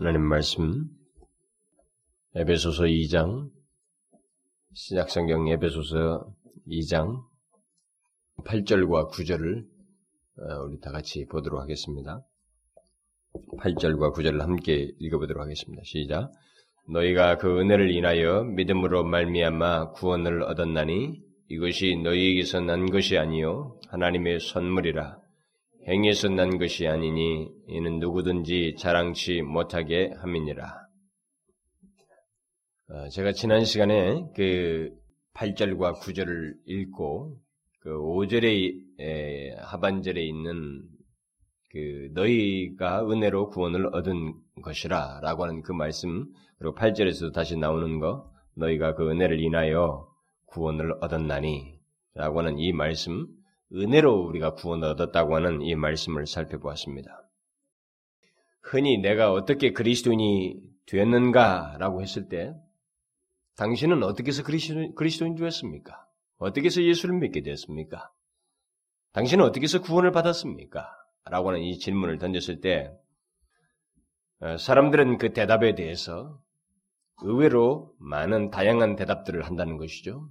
하나님 말씀 에베소서 2장 신약성경 에베소서 2장 8절과 9절을 어, 우리 다 같이 보도록 하겠습니다. 8절과 9절을 함께 읽어보도록 하겠습니다. 시작. 너희가 그 은혜를 인하여 믿음으로 말미암아 구원을 얻었나니 이것이 너희에게서 난 것이 아니요 하나님의 선물이라 행위에서 난 것이 아니니 이는 누구든지 자랑치 못하게 함이니라. 어, 제가 지난 시간에 그 8절과 9절을 읽고 그 5절의 하반절에 있는 그 너희가 은혜로 구원을 얻은 것이라 라고 하는 그 말씀 그리고 8절에서도 다시 나오는 거 너희가 그 은혜를 인하여 구원을 얻었나니 라고 하는 이 말씀 은혜로 우리가 구원을 얻었다고 하는 이 말씀을 살펴보았습니다. 흔히 내가 어떻게 그리스도인이 되었는가라고 했을 때, 당신은 어떻게 해서 그리스도, 그리스도인 되었습니까? 어떻게 해서 예수를 믿게 되었습니까? 당신은 어떻게 해서 구원을 받았습니까? 라고 하는 이 질문을 던졌을 때, 어, 사람들은 그 대답에 대해서 의외로 많은 다양한 대답들을 한다는 것이죠.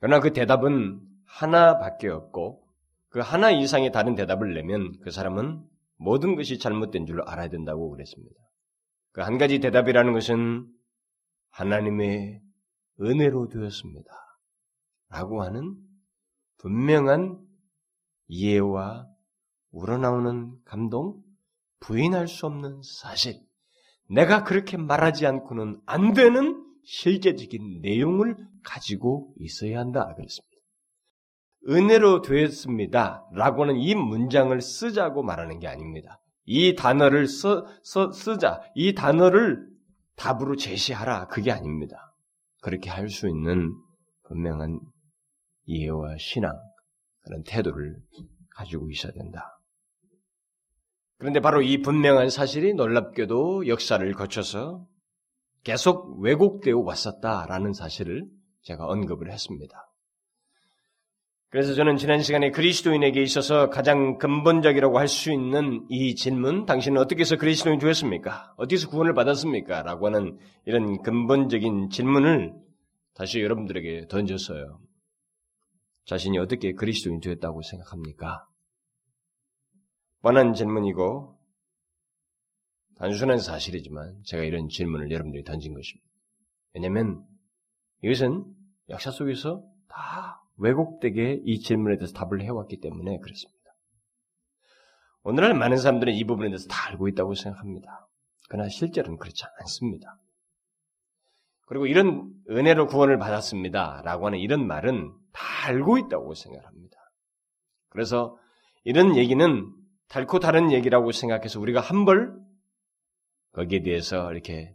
그러나 그 대답은 하나밖에 없고 그 하나 이상의 다른 대답을 내면 그 사람은 모든 것이 잘못된 줄 알아야 된다고 그랬습니다. 그 한 가지 대답이라는 것은 하나님의 은혜로 되었습니다. 라고 하는 분명한 이해와 우러나오는 감동, 부인할 수 없는 사실, 내가 그렇게 말하지 않고는 안 되는 실제적인 내용을 가지고 있어야 한다. 그랬습니다. 은혜로 되었습니다. 라고는 이 문장을 쓰자고 말하는 게 아닙니다. 이 단어를 써, 써, 쓰자. 이 단어를 답으로 제시하라. 그게 아닙니다. 그렇게 할 수 있는 분명한 이해와 신앙, 그런 태도를 가지고 있어야 된다. 그런데 바로 이 분명한 사실이 놀랍게도 역사를 거쳐서 계속 왜곡되어 왔었다라는 사실을 제가 언급을 했습니다. 그래서 저는 지난 시간에 그리스도인에게 있어서 가장 근본적이라고 할 수 있는 이 질문, 당신은 어떻게 해서 그리스도인 되었습니까? 해서 구원을 받았습니까? 라고 하는 이런 근본적인 질문을 다시 여러분들에게 던졌어요. 자신이 어떻게 그리스도인 되었다고 생각합니까? 뻔한 질문이고, 단순한 사실이지만 제가 이런 질문을 여러분들이 던진 것입니다. 왜냐하면 이것은 역사 속에서 다 왜곡되게 이 질문에 대해서 답을 해왔기 때문에 그렇습니다. 오늘날 많은 사람들은 이 부분에 대해서 다 알고 있다고 생각합니다. 그러나 실제로는 그렇지 않습니다. 그리고 이런 은혜로 구원을 받았습니다. 라고 하는 이런 말은 다 알고 있다고 생각합니다. 그래서 이런 얘기는 달코 다른 얘기라고 생각해서 우리가 한벌 거기에 대해서 이렇게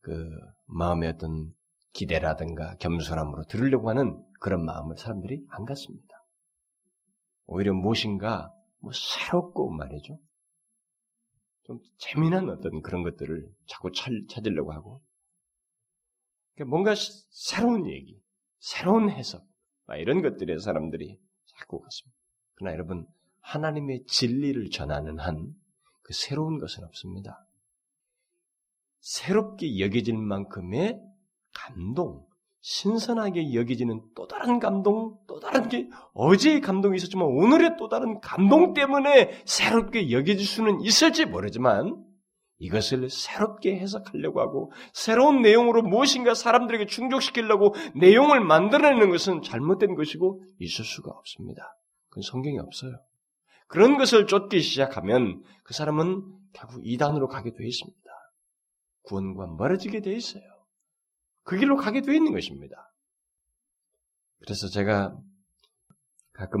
그 마음의 어떤 기대라든가 겸손함으로 들으려고 하는 그런 마음을 사람들이 안 갖습니다. 오히려 무엇인가 뭐 새롭고 말이죠. 좀 재미난 어떤 그런 것들을 자꾸 찾으려고 하고 그러니까 뭔가 새로운 얘기, 새로운 해석 이런 것들에 사람들이 자꾸 갔습니다. 그러나 여러분 하나님의 진리를 전하는 한 그 새로운 것은 없습니다. 새롭게 여겨질 만큼의 감동, 신선하게 여겨지는 또 다른 감동, 또 다른 게 어제의 감동이 있었지만 오늘의 또 다른 감동 때문에 새롭게 여겨질 수는 있을지 모르지만 이것을 새롭게 해석하려고 하고 새로운 내용으로 무엇인가 사람들에게 충족시키려고 내용을 만들어내는 것은 잘못된 것이고 있을 수가 없습니다. 그건 성경에 없어요. 그런 것을 쫓기 시작하면 그 사람은 결국 이단으로 가게 되어 있습니다. 구원과 멀어지게 되어 있어요. 그 길로 가게 되어 있는 것입니다. 그래서 제가 가끔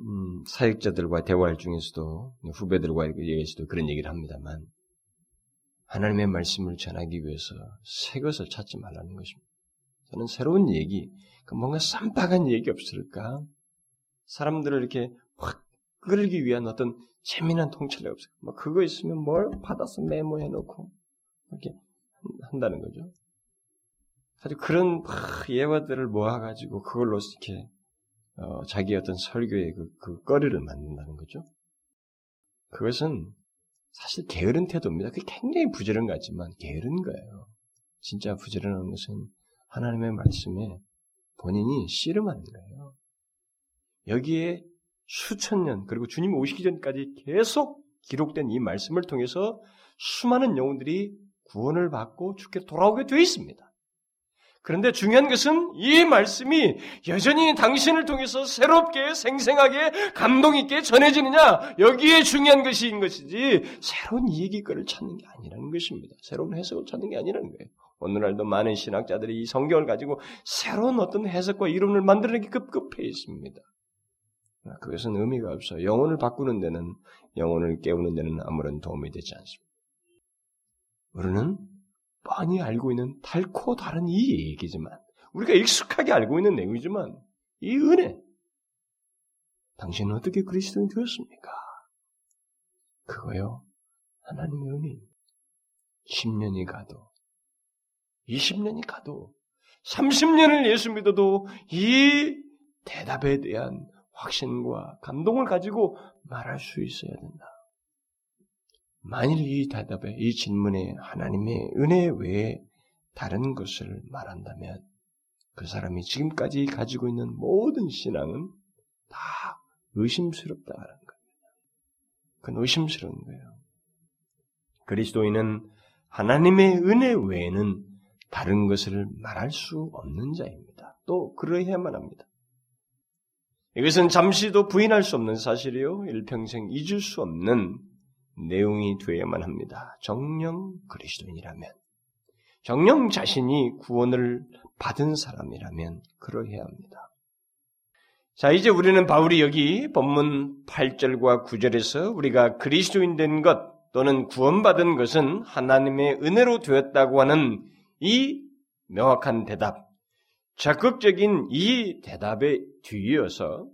음, 사역자들과 대화할 중에서도 후배들과 얘기에서도 그런 얘기를 합니다만 하나님의 말씀을 전하기 위해서 새 것을 찾지 말라는 것입니다. 저는 새로운 얘기, 그 뭔가 쌈박한 얘기 없을까? 사람들을 이렇게 확 끌기 위한 어떤 재미난 통찰이 없어요. 뭐 그거 있으면 뭘 받아서 메모해놓고 이렇게 한다는 거죠. 사실 그런 예화들을 모아가지고 그걸로 이렇게 어, 자기 어떤 설교의 그, 그 거리를 만든다는 거죠. 그것은 사실 게으른 태도입니다. 그게 굉장히 부지런 것 같지만 게으른 거예요. 진짜 부지런한 것은 하나님의 말씀에 본인이 씨름하는 거예요. 여기에 수천 년 그리고 주님 오시기 전까지 계속 기록된 이 말씀을 통해서 수많은 영혼들이 구원을 받고 죽게 돌아오게 되어 있습니다. 그런데 중요한 것은 이 말씀이 여전히 당신을 통해서 새롭게 생생하게 감동 있게 전해지느냐 여기에 중요한 것인 것이지 새로운 이야기거를 찾는 게 아니라는 것입니다. 새로운 해석을 찾는 게 아니라는 거예요. 오늘날도 많은 신학자들이 이 성경을 가지고 새로운 어떤 해석과 이론을 만들어내기 급급해 있습니다. 그것은 의미가 없어요. 영혼을 바꾸는 데는 영혼을 깨우는 데는 아무런 도움이 되지 않습니다. 우리는 뻔히 알고 있는 달코 다른 이 얘기지만 우리가 익숙하게 알고 있는 내용이지만 이 은혜 당신은 어떻게 그리스도인 되었습니까? 그거요 하나님의 은혜 10년이 가도 20년이 가도 30년을 예수 믿어도 이 대답에 대한 확신과 감동을 가지고 말할 수 있어야 된다. 만일 이 대답에, 이 질문에 하나님의 은혜 외에 다른 것을 말한다면 그 사람이 지금까지 가지고 있는 모든 신앙은 다 의심스럽다는 겁니다. 그건 의심스러운 거예요. 그리스도인은 하나님의 은혜 외에는 다른 것을 말할 수 없는 자입니다. 또 그러해야만 합니다. 이것은 잠시도 부인할 수 없는 사실이요. 일평생 잊을 수 없는 내용이 되어야만 합니다. 정령 그리스도인이라면, 정령 자신이 구원을 받은 사람이라면 그러해야 합니다. 자, 이제 우리는 바울이 여기 본문 8절과 9절에서 우리가 그리스도인 된 것 또는 구원받은 것은 하나님의 은혜로 되었다고 하는 이 명확한 대답, 적극적인 이 대답에 뒤이어서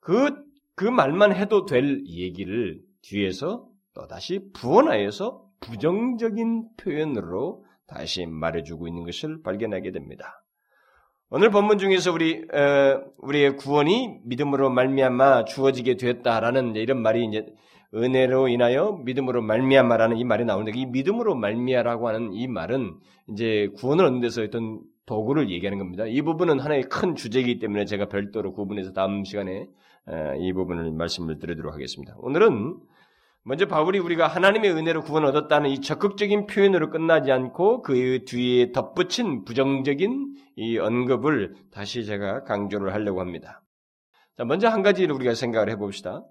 그, 그 말만 해도 될 얘기를 뒤에서 또다시 부원하여서 부정적인 표현으로 다시 말해주고 있는 것을 발견하게 됩니다. 오늘 본문 중에서 우리 어, 우리의 구원이 믿음으로 말미암아 주어지게 되었다라는 이런 말이 이제 은혜로 인하여 믿음으로 말미암아라는 이 말이 나오는데 이 믿음으로 말미암아라고 하는 이 말은 이제 구원을 얻는 데서 어떤 도구를 얘기하는 겁니다. 이 부분은 하나의 큰 주제이기 때문에 제가 별도로 구분해서 다음 시간에 이 부분을 말씀을 드리도록 하겠습니다. 오늘은 먼저 바울이 우리가 하나님의 은혜로 구원 얻었다는 이 적극적인 표현으로 끝나지 않고 그 뒤에 덧붙인 부정적인 이 언급을 다시 제가 강조를 하려고 합니다. 자, 먼저 한 가지를 우리가 생각을 해봅시다.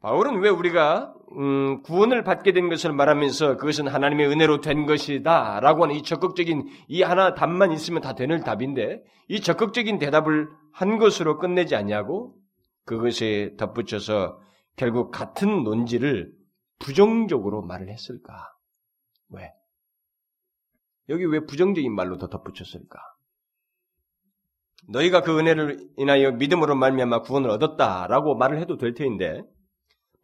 바울은 왜 우리가 음, 구원을 받게 된 것을 말하면서 그것은 하나님의 은혜로 된 것이다라고 하는 이 적극적인 이 하나 답만 있으면 다 되는 답인데 이 적극적인 대답을 한 것으로 끝내지 않냐고 그것에 덧붙여서 결국 같은 논지를 부정적으로 말을 했을까? 왜? 여기 왜 부정적인 말로 더 덧붙였을까? 너희가 그 은혜를 인하여 믿음으로 말미암아 구원을 얻었다라고 말을 해도 될 테인데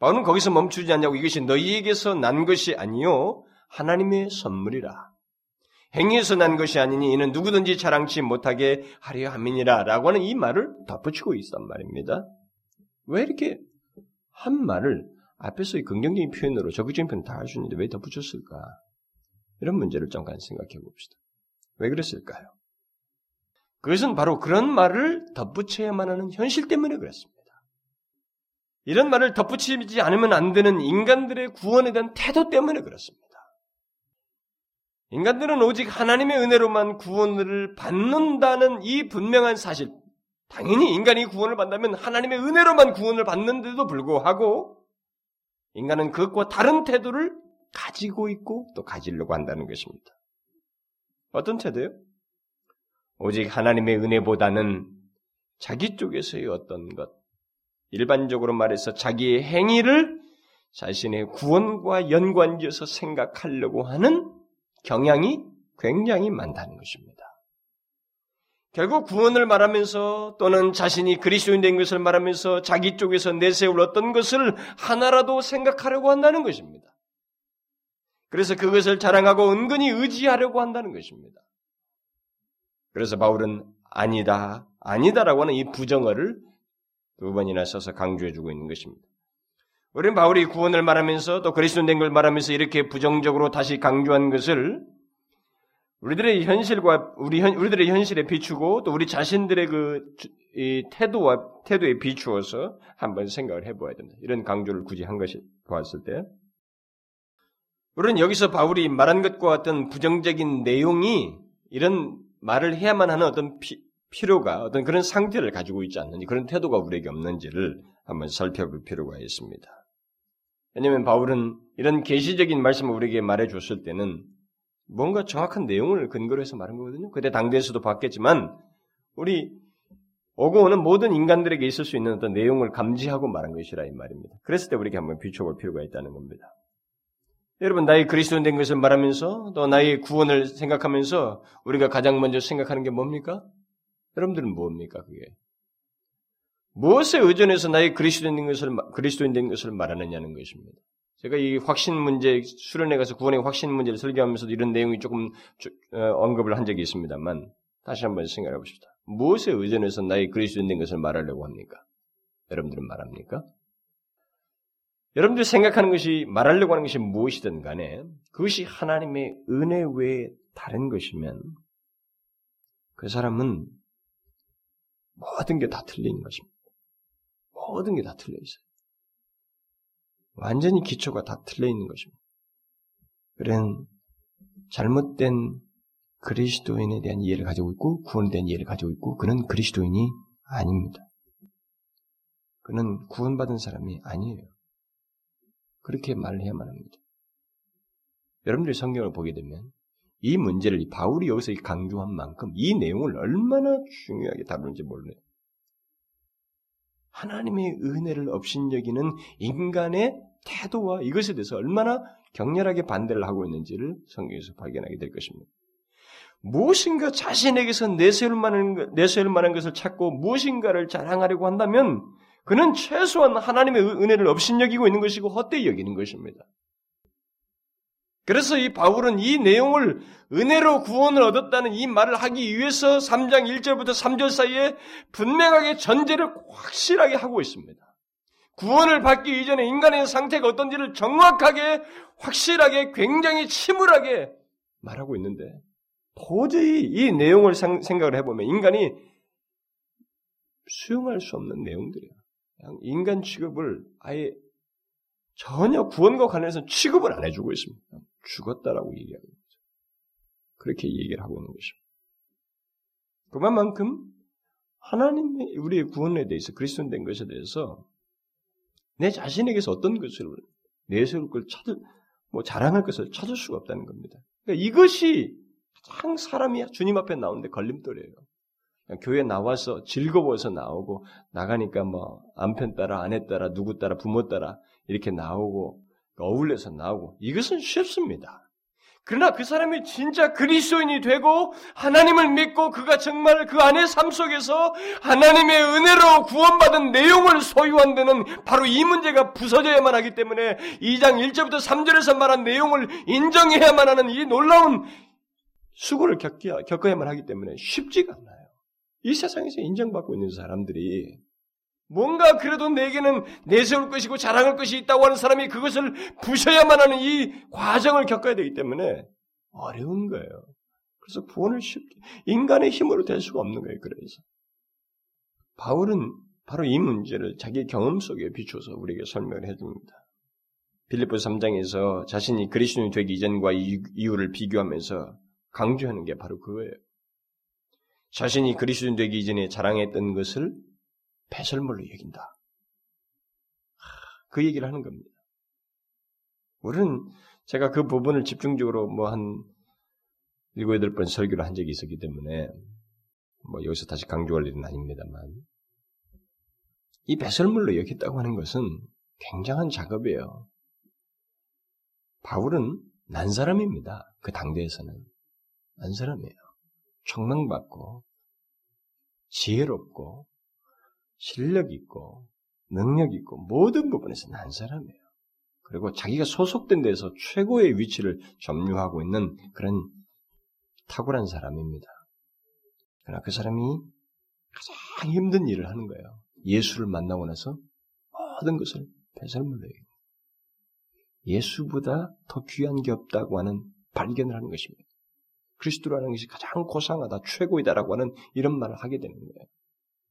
바울은 거기서 멈추지 않냐고 이것이 너희에게서 난 것이 아니요 하나님의 선물이라. 행위에서 난 것이 아니니 이는 누구든지 자랑치 못하게 하려 함이니라라고 하는 이 말을 덧붙이고 있단 말입니다. 왜 이렇게 한 말을 앞에서의 긍정적인 표현으로 적극적인 표현 다 할 수 있는데 왜 덧붙였을까? 이런 문제를 잠깐 생각해 봅시다. 왜 그랬을까요? 그것은 바로 그런 말을 덧붙여야만 하는 현실 때문에 그랬습니다. 이런 말을 덧붙이지 않으면 안 되는 인간들의 구원에 대한 태도 때문에 그렇습니다. 인간들은 오직 하나님의 은혜로만 구원을 받는다는 이 분명한 사실, 당연히 인간이 구원을 받는다면 하나님의 은혜로만 구원을 받는데도 불구하고 인간은 그것과 다른 태도를 가지고 있고 또 가지려고 한다는 것입니다. 어떤 태도요? 오직 하나님의 은혜보다는 자기 쪽에서의 어떤 것, 일반적으로 말해서 자기의 행위를 자신의 구원과 연관지어서 생각하려고 하는 경향이 굉장히 많다는 것입니다. 결국 구원을 말하면서 또는 자신이 그리스도인 된 것을 말하면서 자기 쪽에서 내세울 어떤 것을 하나라도 생각하려고 한다는 것입니다. 그래서 그것을 자랑하고 은근히 의지하려고 한다는 것입니다. 그래서 바울은 아니다, 아니다라고 하는 이 부정어를 두 번이나 써서 강조해주고 있는 것입니다. 우리는 바울이 구원을 말하면서 또 그리스도 된걸 말하면서 이렇게 부정적으로 다시 강조한 것을 우리들의 현실과 우리 현, 우리들의 현실에 비추고 또 우리 자신들의 그 태도와 태도에 비추어서 한번 생각을 해보아야 됩니다. 이런 강조를 굳이 한 것이 보았을 때 우리는 여기서 바울이 말한 것과 같은 부정적인 내용이 이런 말을 해야만 하는 어떤 피, 필요가 어떤 그런 상태를 가지고 있지 않는지 그런 태도가 우리에게 없는지를 한번 살펴볼 필요가 있습니다. 왜냐하면 바울은 이런 계시적인 말씀을 우리에게 말해줬을 때는 뭔가 정확한 내용을 근거로 해서 말한 거거든요. 그때 당대에서도 봤겠지만 우리 오고 오는 모든 인간들에게 있을 수 있는 어떤 내용을 감지하고 말한 것이라 이 말입니다. 그랬을 때 우리에게 한번 비춰볼 필요가 있다는 겁니다. 여러분 나의 그리스도인 된 것을 말하면서 또 나의 구원을 생각하면서 우리가 가장 먼저 생각하는 게 뭡니까? 여러분들은 뭡니까 그게? 무엇에 의존해서 나의 그리스도인 된 것을 그리스도인 된 것을 말하느냐는 것입니다. 제가 이 확신 문제 수련회 가서 구원의 확신 문제를 설교하면서도 이런 내용이 조금 어, 언급을 한 적이 있습니다만 다시 한번 생각해 봅시다. 무엇에 의존해서 나의 그리스도인 된 것을 말하려고 합니까? 여러분들은 말합니까? 여러분들이 생각하는 것이 말하려고 하는 것이 무엇이든 간에 그것이 하나님의 은혜 외에 다른 것이면 그 사람은 모든 게 다 틀린 것입니다. 모든 게 다 틀려 있어요. 완전히 기초가 다 틀려 있는 것입니다. 그런 잘못된 그리스도인에 대한 이해를 가지고 있고 구원에 대한 이해를 가지고 있고 그는 그리스도인이 아닙니다. 그는 구원받은 사람이 아니에요. 그렇게 말해야만 합니다. 여러분들이 성경을 보게 되면 이 문제를 바울이 여기서 강조한 만큼 이 내용을 얼마나 중요하게 다루는지 몰라요. 하나님의 은혜를 업신여기는 인간의 태도와 이것에 대해서 얼마나 격렬하게 반대를 하고 있는지를 성경에서 발견하게 될 것입니다. 무엇인가 자신에게서 내세울 만한, 내세울 만한 것을 찾고 무엇인가를 자랑하려고 한다면 그는 최소한 하나님의 은혜를 업신여기고 있는 것이고 헛되이 여기는 것입니다. 그래서 이 바울은 이 내용을 은혜로 구원을 얻었다는 이 말을 하기 위해서 3장 1절부터 3절 사이에 분명하게 전제를 확실하게 하고 있습니다. 구원을 받기 이전에 인간의 상태가 어떤지를 정확하게, 확실하게, 굉장히 침울하게 말하고 있는데, 도저히 이 내용을 생각을 해보면 인간이 수용할 수 없는 내용들이야. 인간 취급을 아예 전혀 구원과 관련해서 취급을 안 해주고 있습니다. 죽었다라고 얘기하는 거죠. 그렇게 얘기를 하고 있는 것입니다. 그만큼 하나님의 우리의 구원에 대해서 그리스도인 된 것에 대해서 내 자신에게서 어떤 것을 내세울 걸 찾을 뭐 자랑할 것을 찾을 수가 없다는 겁니다. 그러니까 이것이 가장 사람이 주님 앞에 나오는데 걸림돌이에요. 교회 나와서 즐거워서 나오고 나가니까 뭐 남편 따라 아내 따라 누구 따라 부모 따라 이렇게 나오고 어울려서 나오고 이것은 쉽습니다. 그러나 그 사람이 진짜 그리스도인이 되고 하나님을 믿고 그가 정말 그 안의 삶 속에서 하나님의 은혜로 구원받은 내용을 소유한 데는 바로 이 문제가 부서져야만 하기 때문에 2장 1절부터 3절에서 말한 내용을 인정해야만 하는 이 놀라운 수고를 겪어야만 하기 때문에 쉽지가 않아요. 이 세상에서 인정받고 있는 사람들이 뭔가 그래도 내게는 내세울 것이고 자랑할 것이 있다고 하는 사람이 그것을 부셔야만 하는 이 과정을 겪어야 되기 때문에 어려운 거예요. 그래서 구원을 쉽게 인간의 힘으로 될 수가 없는 거예요. 그래서 바울은 바로 이 문제를 자기 경험 속에 비춰서 우리에게 설명을 해줍니다. 빌리포 3장에서 자신이 그리스도인이 되기 이전과 이후를 비교하면서 강조하는 게 바로 그거예요. 자신이 그리스도인 되기 이전에 자랑했던 것을 배설물로 여긴다. 그 얘기를 하는 겁니다. 우리는 제가 그 부분을 집중적으로 뭐 한 일곱 여덟 번 설교를 한 적이 있었기 때문에 뭐 여기서 다시 강조할 일은 아닙니다만 이 배설물로 여겼다고 하는 것은 굉장한 작업이에요. 바울은 난 사람입니다. 그 당대에서는 난 사람이에요. 청명받고 지혜롭고 실력 있고 능력 있고 모든 부분에서 난 사람이에요. 그리고 자기가 소속된 데서 최고의 위치를 점유하고 있는 그런 탁월한 사람입니다. 그러나 그 사람이 가장 힘든 일을 하는 거예요. 예수를 만나고 나서 모든 것을 배설물로 얘기합니다. 예수보다 더 귀한 게 없다고 하는 발견을 하는 것입니다. 그리스도라는 것이 가장 고상하다, 최고이다라고 하는 이런 말을 하게 되는 거예요.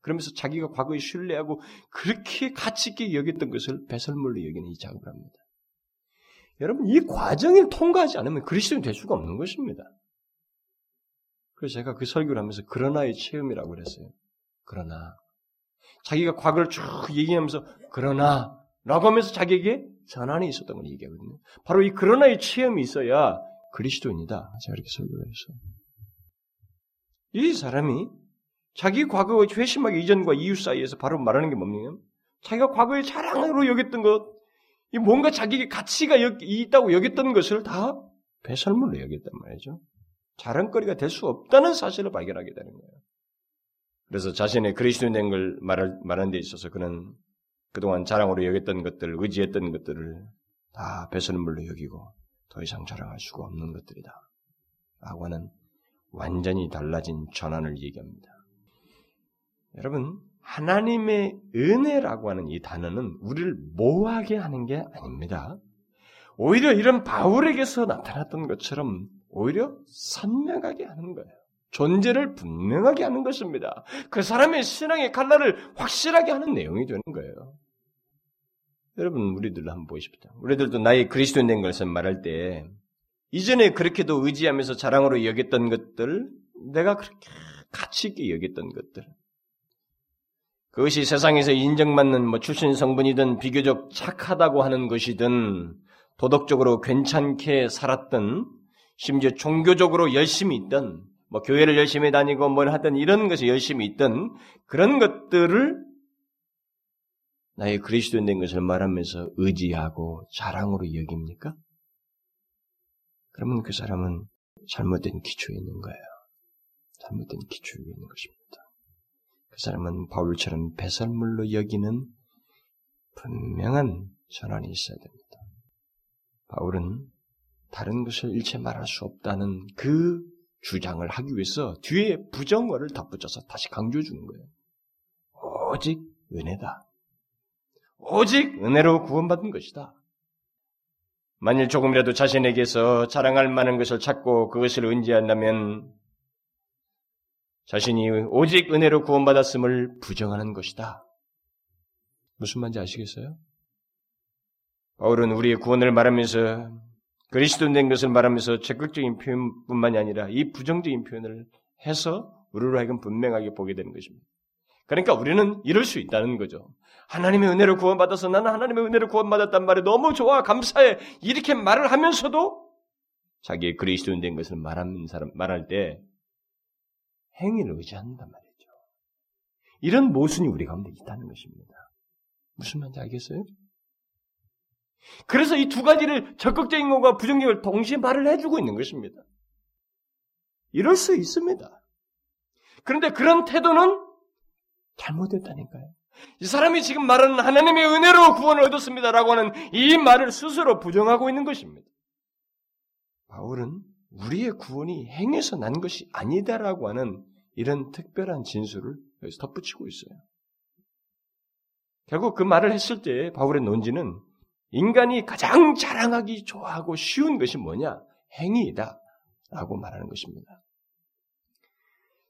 그러면서 자기가 과거에 신뢰하고 그렇게 가치 있게 여겼던 것을 배설물로 여기는 이 작업을 합니다. 여러분, 이 과정을 통과하지 않으면 그리스도인 될 수가 없는 것입니다. 그래서 제가 그 설교를 하면서 그러나의 체험이라고 그랬어요. 그러나. 자기가 과거를 쭉 얘기하면서 그러나 라고 하면서 자기에게 전환이 있었던 걸 얘기하거든요. 바로 이 그러나의 체험이 있어야 그리스도인이다. 제가 이렇게 설교를 했어요. 이 사람이 자기 과거의 회심하기 이전과 이후 사이에서 바로 말하는 게 뭡니까? 자기가 과거에 자랑으로 여겼던 것, 이 뭔가 자기에게 가치가 있다고 여겼던 것을 다 배설물로 여겼단 말이죠. 자랑거리가 될 수 없다는 사실을 발견하게 되는 거예요. 그래서 자신의 그리스도인 된 걸 말할, 말하는 데 있어서 그는 그동안 자랑으로 여겼던 것들, 의지했던 것들을 다 배설물로 여기고 더 이상 자랑할 수가 없는 것들이다. 라고 하는 완전히 달라진 전환을 얘기합니다. 여러분, 하나님의 은혜라고 하는 이 단어는 우리를 모호하게 하는 게 아닙니다. 오히려 이런 바울에게서 나타났던 것처럼 오히려 선명하게 하는 거예요. 존재를 분명하게 하는 것입니다. 그 사람의 신앙의 칼날을 확실하게 하는 내용이 되는 거예요. 여러분, 우리들도 한번 보십시오. 우리들도 나의 그리스도인 된 것을 말할 때, 이전에 그렇게도 의지하면서 자랑으로 여겼던 것들, 내가 그렇게 가치 있게 여겼던 것들, 그것이 세상에서 인정받는 뭐 출신 성분이든 비교적 착하다고 하는 것이든 도덕적으로 괜찮게 살았던 심지어 종교적으로 열심히 있던 뭐 교회를 열심히 다니고 뭘 하든 이런 것이 열심히 있던 그런 것들을 나의 그리스도인 된 것을 말하면서 의지하고 자랑으로 여깁니까? 그러면 그 사람은 잘못된 기초에 있는 거예요. 잘못된 기초에 있는 것입니다. 그 사람은 바울처럼 배설물로 여기는 분명한 전환이 있어야 됩니다. 바울은 다른 것을 일체 말할 수 없다는 그 주장을 하기 위해서 뒤에 부정어를 덧붙여서 다시 강조해 주는 거예요. 오직 은혜다. 오직 은혜로 구원받은 것이다. 만일 조금이라도 자신에게서 자랑할 만한 것을 찾고 그것을 은지한다면 자신이 오직 은혜로 구원받았음을 부정하는 것이다. 무슨 말인지 아시겠어요? 바울은 우리의 구원을 말하면서 그리스도 된 것을 말하면서 적극적인 표현뿐만이 아니라 이 부정적인 표현을 해서 우리로 하여금 분명하게 보게 되는 것입니다. 그러니까 우리는 이럴 수 있다는 거죠. 하나님의 은혜로 구원받아서 나는 하나님의 은혜로 구원받았단 말에 너무 좋아, 감사해. 이렇게 말을 하면서도 자기의 그리스도인 된 것을 말하는 사람, 말할 때 행위를 의지한단 말이죠. 이런 모순이 우리 가운데 있다는 것입니다. 무슨 말인지 알겠어요? 그래서 이 두 가지를 적극적인 것과 부정적인 걸 동시에 말을 해주고 있는 것입니다. 이럴 수 있습니다. 그런데 그런 태도는 잘못됐다니까요. 이 사람이 지금 말하는 하나님의 은혜로 구원을 얻었습니다라고 하는 이 말을 스스로 부정하고 있는 것입니다. 바울은 우리의 구원이 행해서 난 것이 아니다라고 하는 이런 특별한 진술을 여기서 덧붙이고 있어요. 결국 그 말을 했을 때 바울의 논지는 인간이 가장 자랑하기 좋아하고 쉬운 것이 뭐냐? 행위이다. 라고 말하는 것입니다.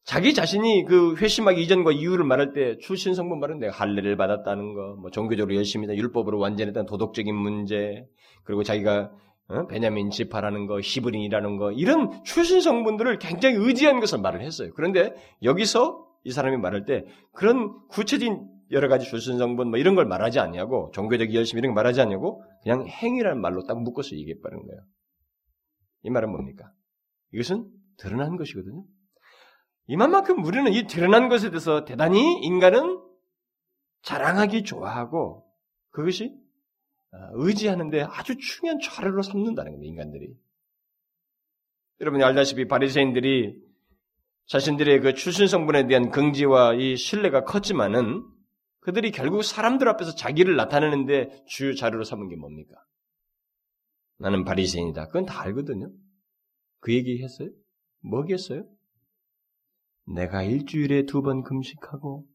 자기 자신이 그 회심하기 이전과 이후를 말할 때 출신 성분 말은 내가 할례를 받았다는 거, 뭐 종교적으로 열심히 다 율법으로 완전했다는 도덕적인 문제, 그리고 자기가 어? 베냐민 지파라는 거, 히브린이라는 거 이런 출신 성분들을 굉장히 의지한 것을 말을 했어요. 그런데 여기서 이 사람이 말할 때 그런 구체적인 여러 가지 출신 성분 뭐 이런 걸 말하지 않냐고 종교적 열심 이런 걸 말하지 않냐고 그냥 행위라는 말로 딱 묶어서 얘기해 버린 거예요. 이 말은 뭡니까? 이것은 드러난 것이거든요. 이만큼 우리는 이 드러난 것에 대해서 대단히 인간은 자랑하기 좋아하고 그것이 어, 의지하는데 아주 중요한 좌료로 삼는다는 겁니다. 인간들이. 여러분이 알다시피 바리새인들이 자신들의 그 출신 성분에 대한 긍지와 이 신뢰가 컸지만은 그들이 결국 사람들 앞에서 자기를 나타내는데 주요 자료로 삼은 게 뭡니까? 나는 바리새인이다. 그건 다 알거든요. 그 얘기 했어요? 뭐겠어요? 내가 일주일에 두 번 금식하고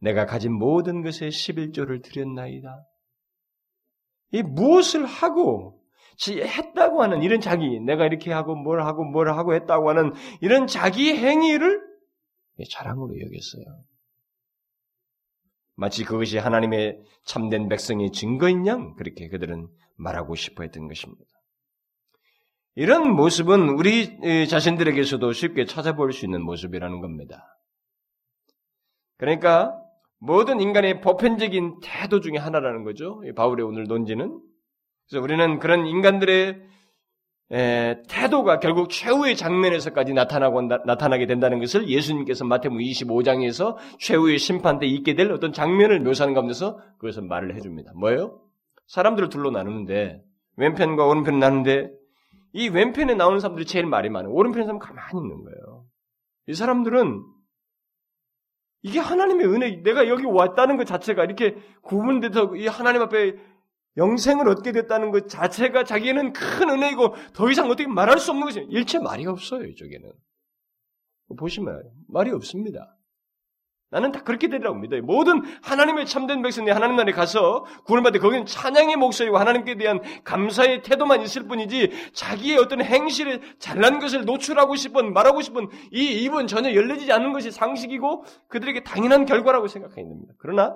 내가 가진 모든 것에 11조를 드렸나이다. 이 무엇을 하고 했다고 하는 이런 자기, 내가 이렇게 하고 뭘 하고 뭘 하고 했다고 하는 이런 자기 행위를 자랑으로 여겼어요. 마치 그것이 하나님의 참된 백성의 증거인 양 그렇게 그들은 말하고 싶어 했던 것입니다. 이런 모습은 우리 자신들에게서도 쉽게 찾아볼 수 있는 모습이라는 겁니다. 그러니까 모든 인간의 보편적인 태도 중에 하나라는 거죠. 바울의 오늘 논지는. 그래서 우리는 그런 인간들의 에, 태도가 결국 최후의 장면에서까지 나타나고 나타나게 된다는 것을 예수님께서 마태복음 25장에서 최후의 심판 때 있게 될 어떤 장면을 묘사하는 가운데서 그것을 말을 해줍니다. 뭐예요? 사람들을 둘로 나누는데 왼편과 오른편 나누는데 이 왼편에 나오는 사람들이 제일 말이 많아요. 오른편에 사람 가만히 있는 거예요. 이 사람들은 이게 하나님의 은혜, 내가 여기 왔다는 것 자체가 이렇게 구분돼서 이 하나님 앞에 영생을 얻게 됐다는 것 자체가 자기는 큰 은혜이고 더 이상 어떻게 말할 수 없는 것이 일체 말이 없어요, 이쪽에는. 보시면 말이 없습니다. 나는 다 그렇게 되리라고 믿어요. 모든 하나님의 참된 백성이 하나님 나라에 가서 구원을 받을 거기는 찬양의 목소리와 하나님께 대한 감사의 태도만 있을 뿐이지 자기의 어떤 행실에 잘난 것을 노출하고 싶은 말하고 싶은 이 입은 전혀 열려지지 않는 것이 상식이고 그들에게 당연한 결과라고 생각하게 됩니다. 그러나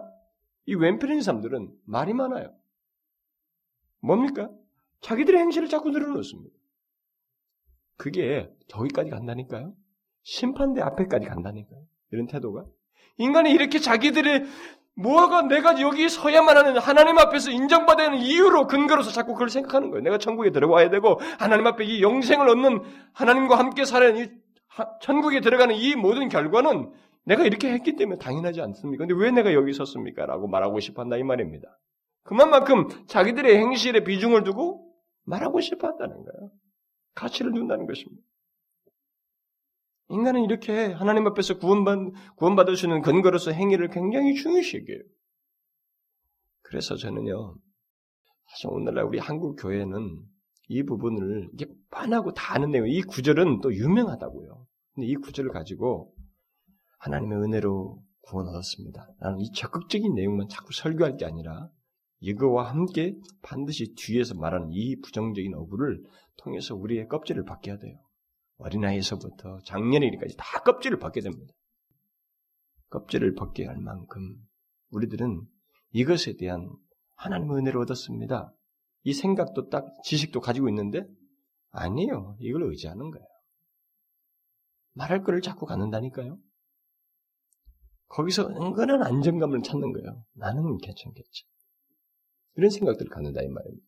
이 왼편인 사람들은 말이 많아요. 뭡니까? 자기들의 행실을 자꾸 늘어놓습니다. 그게 저기까지 간다니까요. 심판대 앞에까지 간다니까요. 이런 태도가. 인간이 이렇게 자기들의 뭐가 내가 여기 서야만 하는 하나님 앞에서 인정받아야 하는 이유로 근거로서 자꾸 그걸 생각하는 거예요. 내가 천국에 들어가야 되고 하나님 앞에 이 영생을 얻는 하나님과 함께 살아야 이 천국에 들어가는 이 모든 결과는 내가 이렇게 했기 때문에 당연하지 않습니까? 근데 왜 내가 여기 섰습니까? 라고 말하고 싶어 한다 이 말입니다. 그만큼 자기들의 행실에 비중을 두고 말하고 싶어 한다는 거예요. 가치를 둔다는 것입니다. 인간은 이렇게 하나님 앞에서 구원받, 구원받을 수 있는 근거로서 행위를 굉장히 중요시 여겨요. 그래서 저는요, 사실 오늘날 우리 한국 교회는 이 부분을 이게 뻔하고 다 아는 내용, 이 구절은 또 유명하다고요. 근데 이 구절을 가지고 하나님의 은혜로 구원 얻었습니다. 나는 이 적극적인 내용만 자꾸 설교할 게 아니라 이거와 함께 반드시 뒤에서 말하는 이 부정적인 어부를 통해서 우리의 껍질을 벗겨야 돼요. 어린아이에서부터 작년이기까지 다 껍질을 벗게 됩니다. 껍질을 벗게 할 만큼 우리들은 이것에 대한 하나님의 은혜를 얻었습니다. 이 생각도 딱 지식도 가지고 있는데 아니에요. 이걸 의지하는 거예요. 말할 거를 자꾸 갖는다니까요. 거기서 은근한 안정감을 찾는 거예요. 나는 괜찮겠지. 이런 생각들을 갖는다 이 말입니다.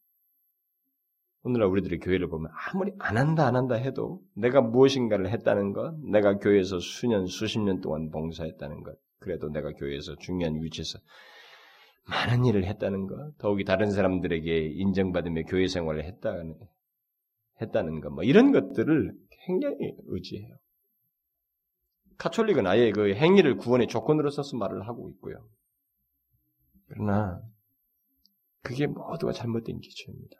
오늘날 우리들이 교회를 보면 아무리 안 한다 안 한다 해도 내가 무엇인가를 했다는 것, 내가 교회에서 수년 수십 년 동안 봉사했다는 것, 그래도 내가 교회에서 중요한 위치에서 많은 일을 했다는 것, 더욱이 다른 사람들에게 인정받으며 교회 생활을 했다는 했다는 것, 뭐 이런 것들을 굉장히 의지해요. 카톨릭은 아예 그 행위를 구원의 조건으로 써서 말을 하고 있고요. 그러나 그게 모두가 잘못된 기초입니다.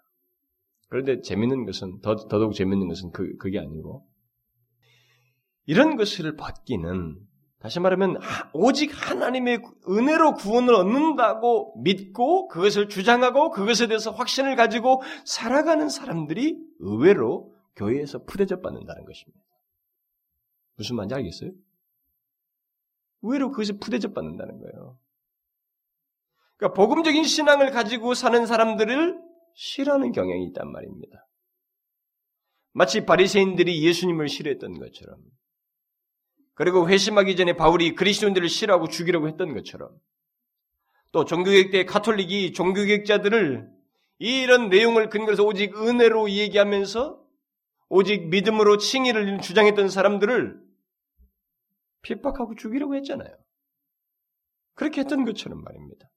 그런데 재밌는 것은 더, 더더욱 재밌는 것은 그, 그게 아니고 이런 것을 받기는 다시 말하면 오직 하나님의 은혜로 구원을 얻는다고 믿고 그것을 주장하고 그것에 대해서 확신을 가지고 살아가는 사람들이 의외로 교회에서 푸대접 받는다는 것입니다. 무슨 말인지 알겠어요? 의외로 그것이 푸대접 받는다는 거예요. 그러니까 복음적인 신앙을 가지고 사는 사람들을 싫어하는 경향이 있단 말입니다. 마치 바리새인들이 예수님을 싫어했던 것처럼 그리고 회심하기 전에 바울이 그리스도인들을 싫어하고 죽이려고 했던 것처럼 또 종교개혁 때 카톨릭이 종교개혁자들을 이런 내용을 근거해서 오직 은혜로 얘기하면서 오직 믿음으로 칭의를 주장했던 사람들을 핍박하고 죽이려고 했잖아요. 그렇게 했던 것처럼 말입니다.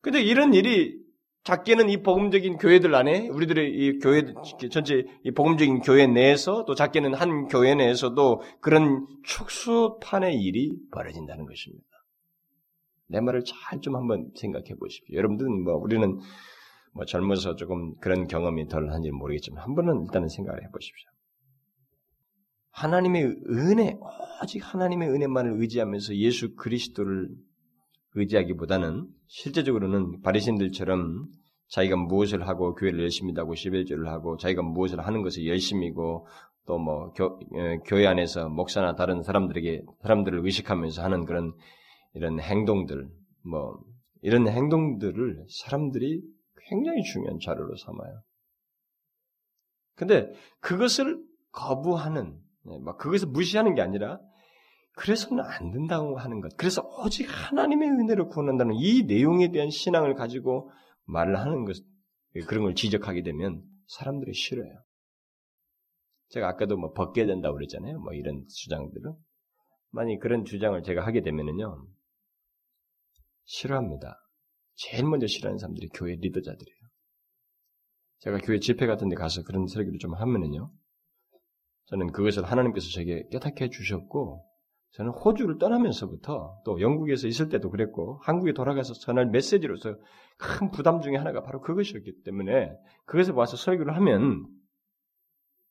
근데 이런 일이 작게는 이 복음적인 교회들 안에 우리들의 이 교회 전체 이 복음적인 교회 내에서 또 작게는 한 교회 내에서도 그런 축소판의 일이 벌어진다는 것입니다. 내 말을 잘 좀 한번 생각해 보십시오. 여러분들은 뭐 우리는 뭐 젊어서 조금 그런 경험이 덜 한지 모르겠지만 한 번은 일단은 생각을 해 보십시오. 하나님의 은혜, 오직 하나님의 은혜만을 의지하면서 예수 그리스도를 의지하기보다는 실제적으로는 바리신들처럼 자기가 무엇을 하고 교회를 열심히 하고 11조를 하고 자기가 무엇을 하는 것을 열심히고 또 뭐 교회 안에서 목사나 다른 사람들에게 사람들을 의식하면서 하는 그런 이런 행동들 뭐 이런 행동들을 사람들이 굉장히 중요한 자료로 삼아요. 근데 그것을 거부하는 막뭐 그것을 무시하는 게 아니라 그래서는 안 된다고 하는 것. 그래서 오직 하나님의 은혜로 구원한다는 이 내용에 대한 신앙을 가지고 말을 하는 것, 그런 걸 지적하게 되면 사람들이 싫어요. 제가 아까도 뭐 벗게 된다고 그랬잖아요. 뭐 이런 주장들은. 만약 그런 주장을 제가 하게 되면은요, 싫어합니다. 제일 먼저 싫어하는 사람들이 교회 리더자들이에요. 제가 교회 집회 같은 데 가서 그런 설교를 좀 하면은요, 저는 그것을 하나님께서 제게 깨닫게 해주셨고, 저는 호주를 떠나면서부터 또 영국에서 있을 때도 그랬고 한국에 돌아가서 전할 메시지로서 큰 부담 중에 하나가 바로 그것이었기 때문에 그것에 와서 설교를 하면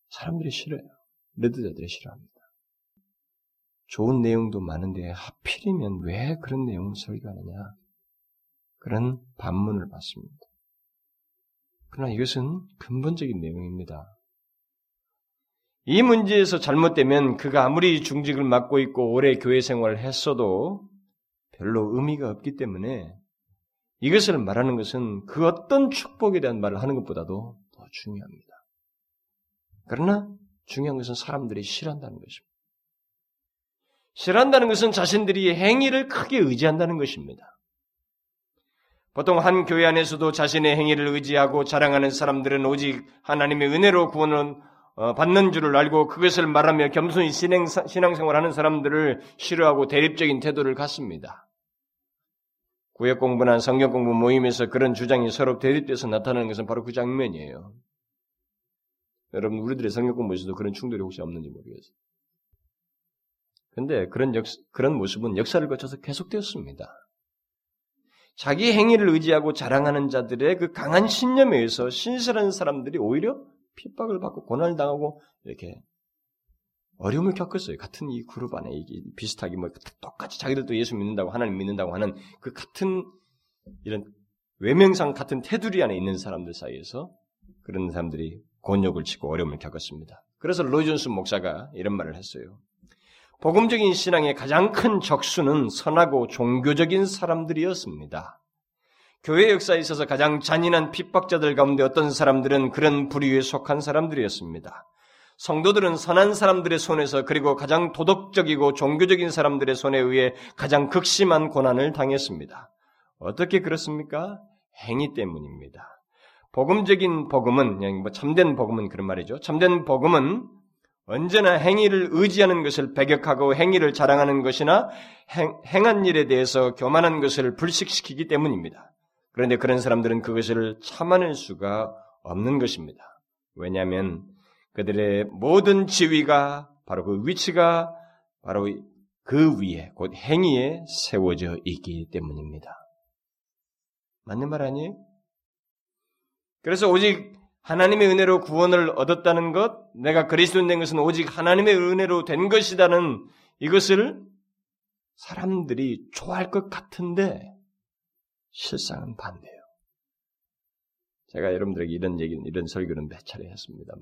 사람들이 싫어요. 레드자들이 싫어합니다. 좋은 내용도 많은데 하필이면 왜 그런 내용을 설교하느냐 그런 반문을 받습니다. 그러나 이것은 근본적인 내용입니다. 이 문제에서 잘못되면 그가 아무리 중직을 맡고 있고 오래 교회 생활을 했어도 별로 의미가 없기 때문에 이것을 말하는 것은 그 어떤 축복에 대한 말을 하는 것보다도 더 중요합니다. 그러나 중요한 것은 사람들이 싫어한다는 것입니다. 싫어한다는 것은 자신들이 행위를 크게 의지한다는 것입니다. 보통 한 교회 안에서도 자신의 행위를 의지하고 자랑하는 사람들은 오직 하나님의 은혜로 구원을 어, 받는 줄을 알고 그것을 말하며 겸손히 신앙, 신앙생활하는 사람들을 싫어하고 대립적인 태도를 갖습니다. 구역 공부나 성경 공부 모임에서 그런 주장이 서로 대립돼서 나타나는 것은 바로 그 장면이에요. 여러분 우리들의 성경 공부에서도 그런 충돌이 혹시 없는지 모르겠어요. 근데 그런 역, 그런 모습은 역사를 거쳐서 계속되었습니다. 자기 행위를 의지하고 자랑하는 자들의 그 강한 신념에 의해서 신실한 사람들이 오히려 핍박을 받고 고난을 당하고 이렇게 어려움을 겪었어요. 같은 이 그룹 안에 비슷하게 뭐 똑같이 자기들도 예수 믿는다고 하나님 믿는다고 하는 그 같은 이런 외명상 같은 테두리 안에 있는 사람들 사이에서 그런 사람들이 곤욕을 치고 어려움을 겪었습니다. 그래서 로이존스 목사가 이런 말을 했어요. 복음적인 신앙의 가장 큰 적수는 선하고 종교적인 사람들이었습니다. 교회 역사에 있어서 가장 잔인한 핍박자들 가운데 어떤 사람들은 그런 부류에 속한 사람들이었습니다. 성도들은 선한 사람들의 손에서 그리고 가장 도덕적이고 종교적인 사람들의 손에 의해 가장 극심한 고난을 당했습니다. 어떻게 그렇습니까? 행위 때문입니다. 복음적인 복음은 뭐 참된 복음은 그런 말이죠. 참된 복음은 언제나 행위를 의지하는 것을 배격하고 행위를 자랑하는 것이나 행, 행한 일에 대해서 교만한 것을 불식시키기 때문입니다. 그런데 그런 사람들은 그것을 참아낼 수가 없는 것입니다. 왜냐하면 그들의 모든 지위가 바로 그 위치가 바로 그 위에 곧 행위에 세워져 있기 때문입니다. 맞는 말 아니에요? 그래서 오직 하나님의 은혜로 구원을 얻었다는 것, 내가 그리스도인 된 것은 오직 하나님의 은혜로 된 것이다는 이것을 사람들이 좋아할 것 같은데 실상은 반대예요. 제가 여러분들에게 이런 얘기는 이런 설교는 몇 차례 했습니다만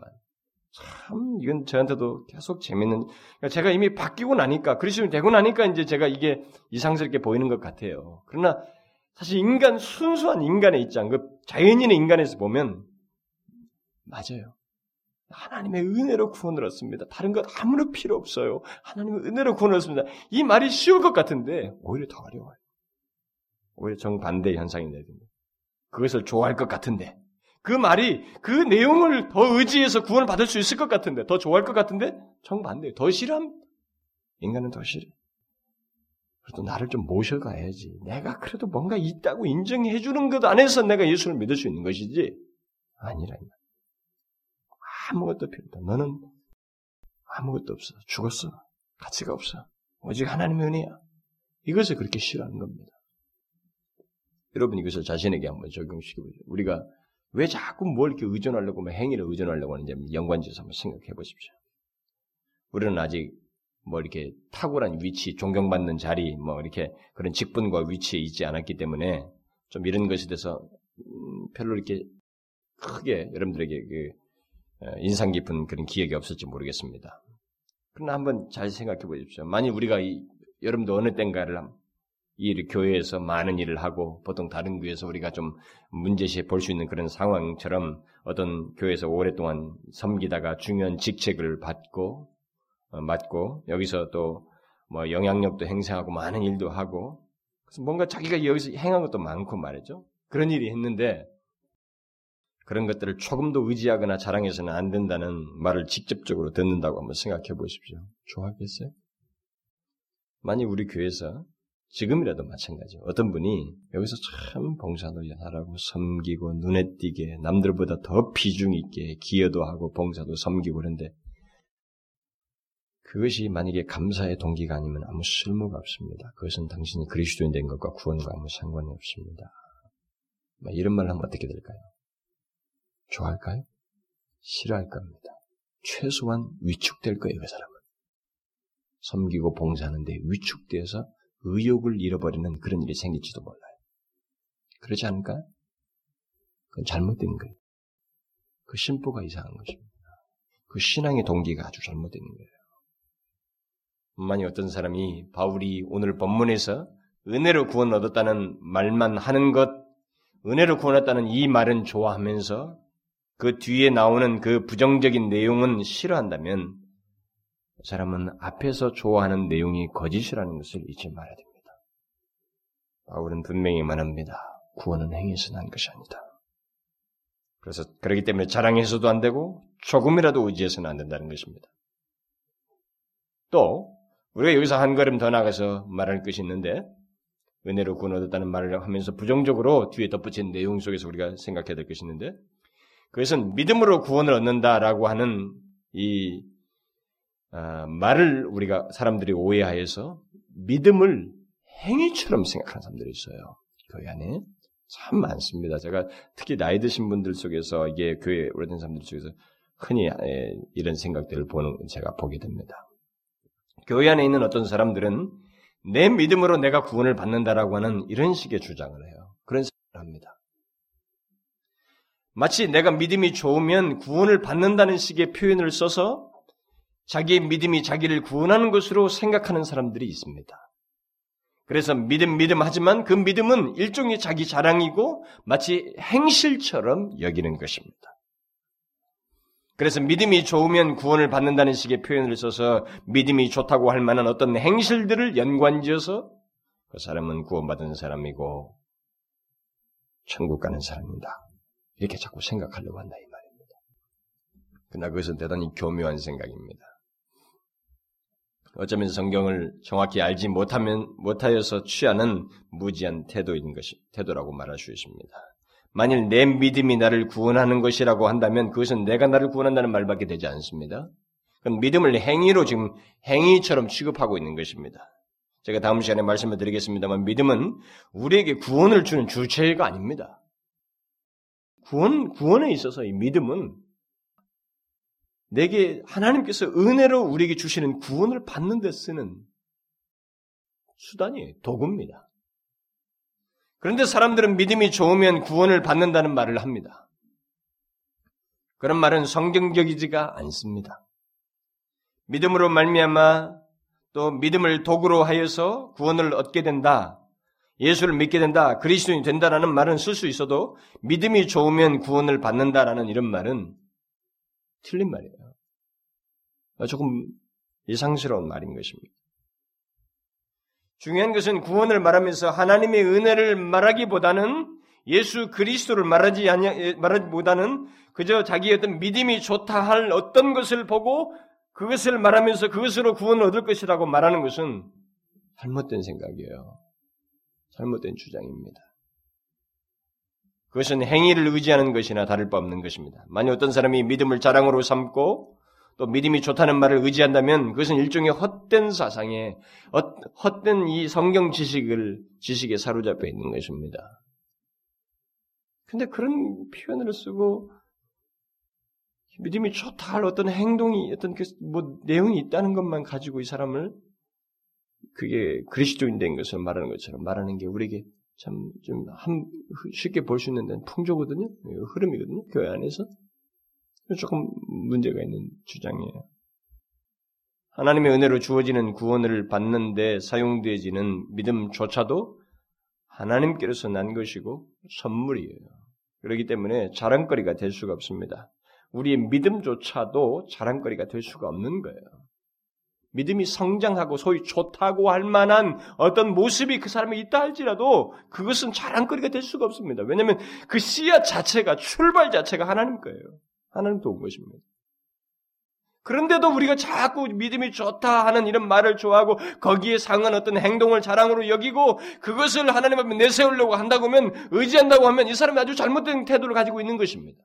참 이건 저한테도 계속 재밌는 그러니까 제가 이미 바뀌고 나니까 그리스도인 되고 나니까 이제 제가 이게 이상스럽게 보이는 것 같아요. 그러나 사실 인간 순수한 인간의 입장, 그 자연인의 인간에서 보면 맞아요. 하나님의 은혜로 구원을 얻습니다. 다른 것 아무런 필요 없어요. 하나님의 은혜로 구원을 얻습니다. 이 말이 쉬울 것 같은데 오히려 더 어려워요. 오히려 정반대 현상이 내립니다. 그것을 좋아할 것 같은데 그 말이 그 내용을 더 의지해서 구원을 받을 수 있을 것 같은데 더 좋아할 것 같은데 정반대 더 싫어함 인간은 더 싫어. 그래도 나를 좀 모셔가야지. 내가 그래도 뭔가 있다고 인정해 주는 것 안에서 내가 예수를 믿을 수 있는 것이지 아니라 아무것도 필요 없다. 너는 아무것도 없어. 죽었어. 가치가 없어. 오직 하나님의 은혜야. 이것을 그렇게 싫어하는 겁니다. 여러분 이것을 자신에게 한번 적용시켜보세요. 우리가 왜 자꾸 뭘 이렇게 의존하려고 뭐 행위를 의존하려고 하는지 연관지어서 한번 생각해 보십시오. 우리는 아직 뭐 이렇게 탁월한 위치, 존경받는 자리, 뭐 이렇게 그런 직분과 위치에 있지 않았기 때문에 좀 이런 것에 대해서 음, 별로 이렇게 크게 여러분들에게 그 어, 인상 깊은 그런 기억이 없을지 모르겠습니다. 그러나 한번 잘 생각해 보십시오. 만일 우리가 이, 여러분도 어느 땐가를 이 교회에서 많은 일을 하고 보통 다른 교회에서 우리가 좀 문제시 볼 수 있는 그런 상황처럼 어떤 교회에서 오랫동안 섬기다가 중요한 직책을 받고 어, 맡고 여기서 또 뭐 영향력도 행사하고 많은 일도 하고 그래서 뭔가 자기가 여기서 행한 것도 많고 말이죠. 그런 일이 했는데 그런 것들을 조금도 의지하거나 자랑해서는 안 된다는 말을 직접적으로 듣는다고 한번 생각해 보십시오. 좋아하겠어요? 만약 우리 교회에서 지금이라도 마찬가지. 어떤 분이 여기서 참 봉사도 잘하고 섬기고 눈에 띄게 남들보다 더 비중 있게 기여도 하고 봉사도 섬기고 그런데 그것이 만약에 감사의 동기가 아니면 아무 쓸모가 없습니다. 그것은 당신이 그리스도인 된 것과 구원과 아무 상관이 없습니다. 이런 말을 하면 어떻게 될까요? 좋아할까요? 싫어할 겁니다. 최소한 위축될 거예요, 그 사람은. 섬기고 봉사하는데 위축돼서 의욕을 잃어버리는 그런 일이 생길지도 몰라요. 그렇지 않을까요? 그건 잘못된 거예요. 그 심보가 이상한 것입니다. 그 신앙의 동기가 아주 잘못된 거예요. 만약 어떤 사람이 바울이 오늘 본문에서 은혜로 구원 얻었다는 말만 하는 것, 은혜로 구원했다는 이 말은 좋아하면서 그 뒤에 나오는 그 부정적인 내용은 싫어한다면 그 사람은 앞에서 좋아하는 내용이 거짓이라는 것을 잊지 말아야 됩니다. 바울은 분명히 말합니다. 구원은 행위에서 난 것이 아니다. 그래서 그렇기 때문에 자랑해서도 안 되고 조금이라도 의지해서는 안 된다는 것입니다. 또 우리가 여기서 한 걸음 더 나가서 말할 것이 있는데 은혜로 구원 얻었다는 말을 하면서 부정적으로 뒤에 덧붙인 내용 속에서 우리가 생각해야 될 것이 있는데 그것은 믿음으로 구원을 얻는다라고 하는 이 아, 말을 우리가 사람들이 오해하여서 믿음을 행위처럼 생각하는 사람들이 있어요. 교회 안에 참 많습니다. 제가 특히 나이 드신 분들 속에서 이게 교회 오래된 사람들 속에서 흔히 예, 이런 생각들을 보는 제가 보게 됩니다. 교회 안에 있는 어떤 사람들은 내 믿음으로 내가 구원을 받는다라고 하는 이런 식의 주장을 해요. 그런 생각을 합니다. 마치 내가 믿음이 좋으면 구원을 받는다는 식의 표현을 써서 자기의 믿음이 자기를 구원하는 것으로 생각하는 사람들이 있습니다. 그래서 믿음, 믿음 하지만 그 믿음은 일종의 자기 자랑이고 마치 행실처럼 여기는 것입니다. 그래서 믿음이 좋으면 구원을 받는다는 식의 표현을 써서 믿음이 좋다고 할 만한 어떤 행실들을 연관지어서 그 사람은 구원받은 사람이고 천국 가는 사람이다. 이렇게 자꾸 생각하려고 한다 이 말입니다. 그러나 그것은 대단히 교묘한 생각입니다. 어쩌면 성경을 정확히 알지 못하면 못하여서 취하는 무지한 태도인 것이 태도라고 말할 수 있습니다. 만일 내 믿음이 나를 구원하는 것이라고 한다면 그것은 내가 나를 구원한다는 말밖에 되지 않습니다. 그럼 믿음을 행위로 지금 행위처럼 취급하고 있는 것입니다. 제가 다음 시간에 말씀을 드리겠습니다만 믿음은 우리에게 구원을 주는 주체가 아닙니다. 구원, 구원에 있어서 이 믿음은 내게 하나님께서 은혜로 우리에게 주시는 구원을 받는 데 쓰는 수단이에요. 도구입니다. 그런데 사람들은 믿음이 좋으면 구원을 받는다는 말을 합니다. 그런 말은 성경적이지가 않습니다. 믿음으로 말미암아 또 믿음을 도구로 하여서 구원을 얻게 된다. 예수를 믿게 된다. 그리스도인이 된다라는 말은 쓸 수 있어도 믿음이 좋으면 구원을 받는다라는 이런 말은 틀린 말이에요. 조금 이상스러운 말인 것입니다. 중요한 것은 구원을 말하면서 하나님의 은혜를 말하기보다는 예수 그리스도를 말하지 아니 말하기보다는 그저 자기의 어떤 믿음이 좋다 할 어떤 것을 보고 그것을 말하면서 그것으로 구원을 얻을 것이라고 말하는 것은 잘못된 생각이에요. 잘못된 주장입니다. 그것은 행위를 의지하는 것이나 다를 바 없는 것입니다. 만약 어떤 사람이 믿음을 자랑으로 삼고 또 믿음이 좋다는 말을 의지한다면 그것은 일종의 헛된 사상에 헛된 이 성경 지식을 지식에 사로잡혀 있는 것입니다. 근데 그런 표현을 쓰고 믿음이 좋다 할 어떤 행동이 어떤 그 뭐 내용이 있다는 것만 가지고 이 사람을 그게 그리스도인 된 것을 말하는 것처럼 말하는 게 우리에게 참 좀 쉽게 볼 수 있는 데는 풍조거든요. 흐름이거든요. 교회 안에서 조금 문제가 있는 주장이에요. 하나님의 은혜로 주어지는 구원을 받는데 사용되어지는 믿음조차도 하나님께로서 난 것이고 선물이에요. 그렇기 때문에 자랑거리가 될 수가 없습니다. 우리의 믿음조차도 자랑거리가 될 수가 없는 거예요. 믿음이 성장하고 소위 좋다고 할 만한 어떤 모습이 그 사람이 있다 할지라도 그것은 자랑거리가 될 수가 없습니다. 왜냐하면 그 씨앗 자체가 출발 자체가 하나님 거예요. 하나님 도운 것입니다. 그런데도 우리가 자꾸 믿음이 좋다 하는 이런 말을 좋아하고 거기에 상한 어떤 행동을 자랑으로 여기고 그것을 하나님 앞에 내세우려고 한다고 하면 의지한다고 하면 이 사람이 아주 잘못된 태도를 가지고 있는 것입니다.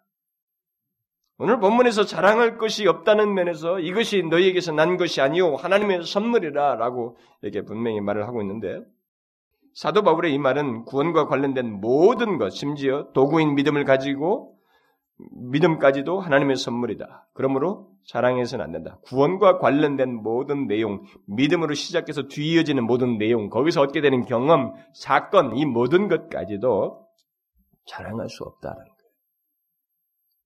오늘 본문에서 자랑할 것이 없다는 면에서 이것이 너희에게서 난 것이 아니요 하나님의 선물이라라고 이렇게 분명히 말을 하고 있는데 사도 바울의 이 말은 구원과 관련된 모든 것 심지어 도구인 믿음을 가지고 믿음까지도 하나님의 선물이다. 그러므로 자랑해서는 안 된다. 구원과 관련된 모든 내용, 믿음으로 시작해서 뒤이어지는 모든 내용, 거기서 얻게 되는 경험, 사건, 이 모든 것까지도 자랑할 수 없다라는 거예요.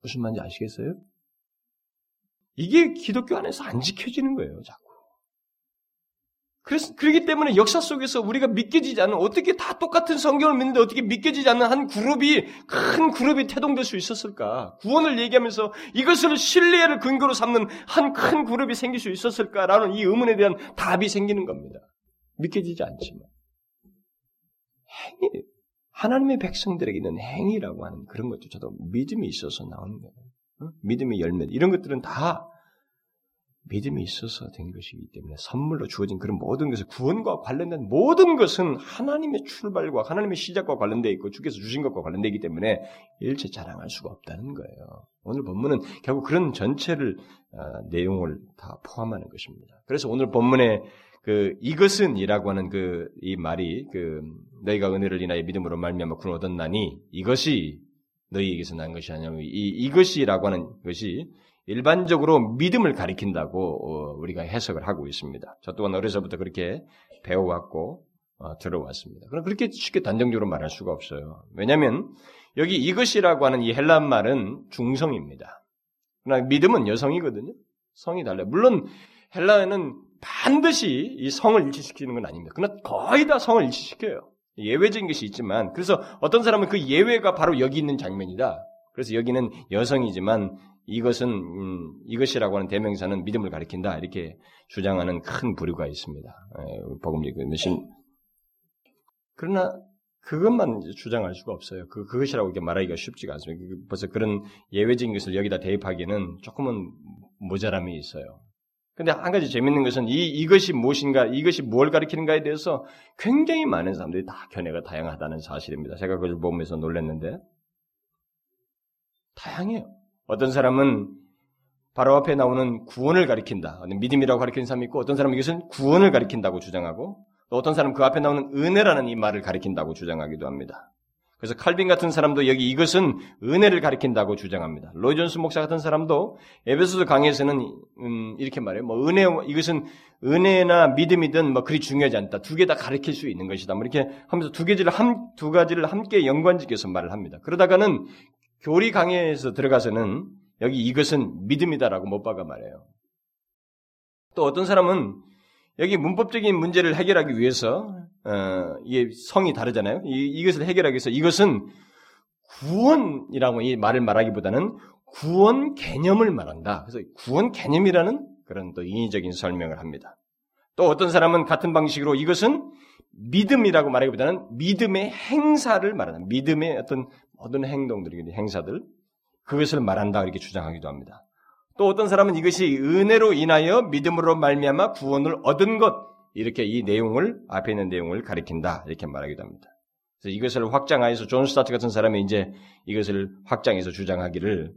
무슨 말인지 아시겠어요? 이게 기독교 안에서 안 지켜지는 거예요, 자꾸. 그래서, 그렇기 때문에 역사 속에서 우리가 믿겨지지 않는, 어떻게 다 똑같은 성경을 믿는데 어떻게 믿겨지지 않는 한 그룹이, 큰 그룹이 태동될 수 있었을까? 구원을 얘기하면서 이것을 신뢰를 근거로 삼는 한 큰 그룹이 생길 수 있었을까라는 이 의문에 대한 답이 생기는 겁니다. 믿겨지지 않지만. 행위, 하나님의 백성들에게 있는 행위라고 하는 그런 것조차도 믿음이 있어서 나오는 거예요. 어? 믿음의 열매, 이런 것들은 다 믿음이 있어서 된 것이기 때문에 선물로 주어진 그런 모든 것을 구원과 관련된 모든 것은 하나님의 출발과 하나님의 시작과 관련되어 있고 주께서 주신 것과 관련되기 때문에 일체 자랑할 수가 없다는 거예요. 오늘 본문은 결국 그런 전체를 어, 내용을 다 포함하는 것입니다. 그래서 오늘 본문에 그 이것은이라고 하는 그 이 말이 그 너희가 은혜를 인하여 믿음으로 말미암아 구원 얻었나니 이것이 너희에게서 난 것이 아니냐면 이 이것이라고 하는 것이 일반적으로 믿음을 가리킨다고 어, 우리가 해석을 하고 있습니다. 저 또한 어려서부터 그렇게 배워왔고 어, 들어왔습니다. 그럼 그렇게 쉽게 단정적으로 말할 수가 없어요. 왜냐하면 여기 이것이라고 하는 이 헬란 말은 중성입니다. 그러나 믿음은 여성이거든요. 성이 달라요. 물론 헬라어는 반드시 이 성을 일치시키는 건 아닙니다. 그러나 거의 다 성을 일치시켜요. 예외적인 것이 있지만 그래서 어떤 사람은 그 예외가 바로 여기 있는 장면이다. 그래서 여기는 여성이지만 이것은 음, 이것이라고 하는 대명사는 믿음을 가리킨다 이렇게 주장하는 큰 부류가 있습니다. 복음지 신 그러나 그것만 주장할 수가 없어요. 그 그것이라고 이렇게 말하기가 쉽지가 않습니다. 그, 벌써 그런 예외적인 것을 여기다 대입하기에는 조금은 모자람이 있어요. 근데 한 가지 재밌는 것은 이 이것이 무엇인가, 이것이 뭘 가리키는가에 대해서 굉장히 많은 사람들이 다 견해가 다양하다는 사실입니다. 제가 그걸 보면서 놀랐는데 다양해요. 어떤 사람은 바로 앞에 나오는 구원을 가리킨다. 믿음이라고 가리키는 사람이 있고 어떤 사람은 이것은 구원을 가리킨다고 주장하고 또 어떤 사람은 그 앞에 나오는 은혜라는 이 말을 가리킨다고 주장하기도 합니다. 그래서 칼빈 같은 사람도 여기 이것은 은혜를 가리킨다고 주장합니다. 로이 존스 목사 같은 사람도 에베소서 강의에서는 음, 이렇게 말해요. 뭐 은혜 이것은 은혜나 믿음이든 뭐 그리 중요하지 않다. 두 개 다 가리킬 수 있는 것이다. 뭐 이렇게 하면서 두 가지를 한, 두 가지를 함께 연관지켜서 말을 합니다. 그러다가는 교리 강의에서 들어가서는 여기 이것은 믿음이다라고 못 박아 말해요. 또 어떤 사람은 여기 문법적인 문제를 해결하기 위해서 어, 이게 성이 다르잖아요. 이, 이것을 해결하기 위해서 이것은 구원이라고 이 말을 말하기보다는 구원 개념을 말한다. 그래서 구원 개념이라는 그런 또 인위적인 설명을 합니다. 또 어떤 사람은 같은 방식으로 이것은 믿음이라고 말하기보다는 믿음의 행사를 말하는 믿음의 어떤 모든 행동들, 행사들, 그것을 말한다 이렇게 주장하기도 합니다. 또 어떤 사람은 이것이 은혜로 인하여 믿음으로 말미암아 구원을 얻은 것 이렇게 이 내용을 앞에 있는 내용을 가리킨다 이렇게 말하기도 합니다. 그래서 이것을 확장하여서 존 스타트 같은 사람이 이제 이것을 확장해서 주장하기를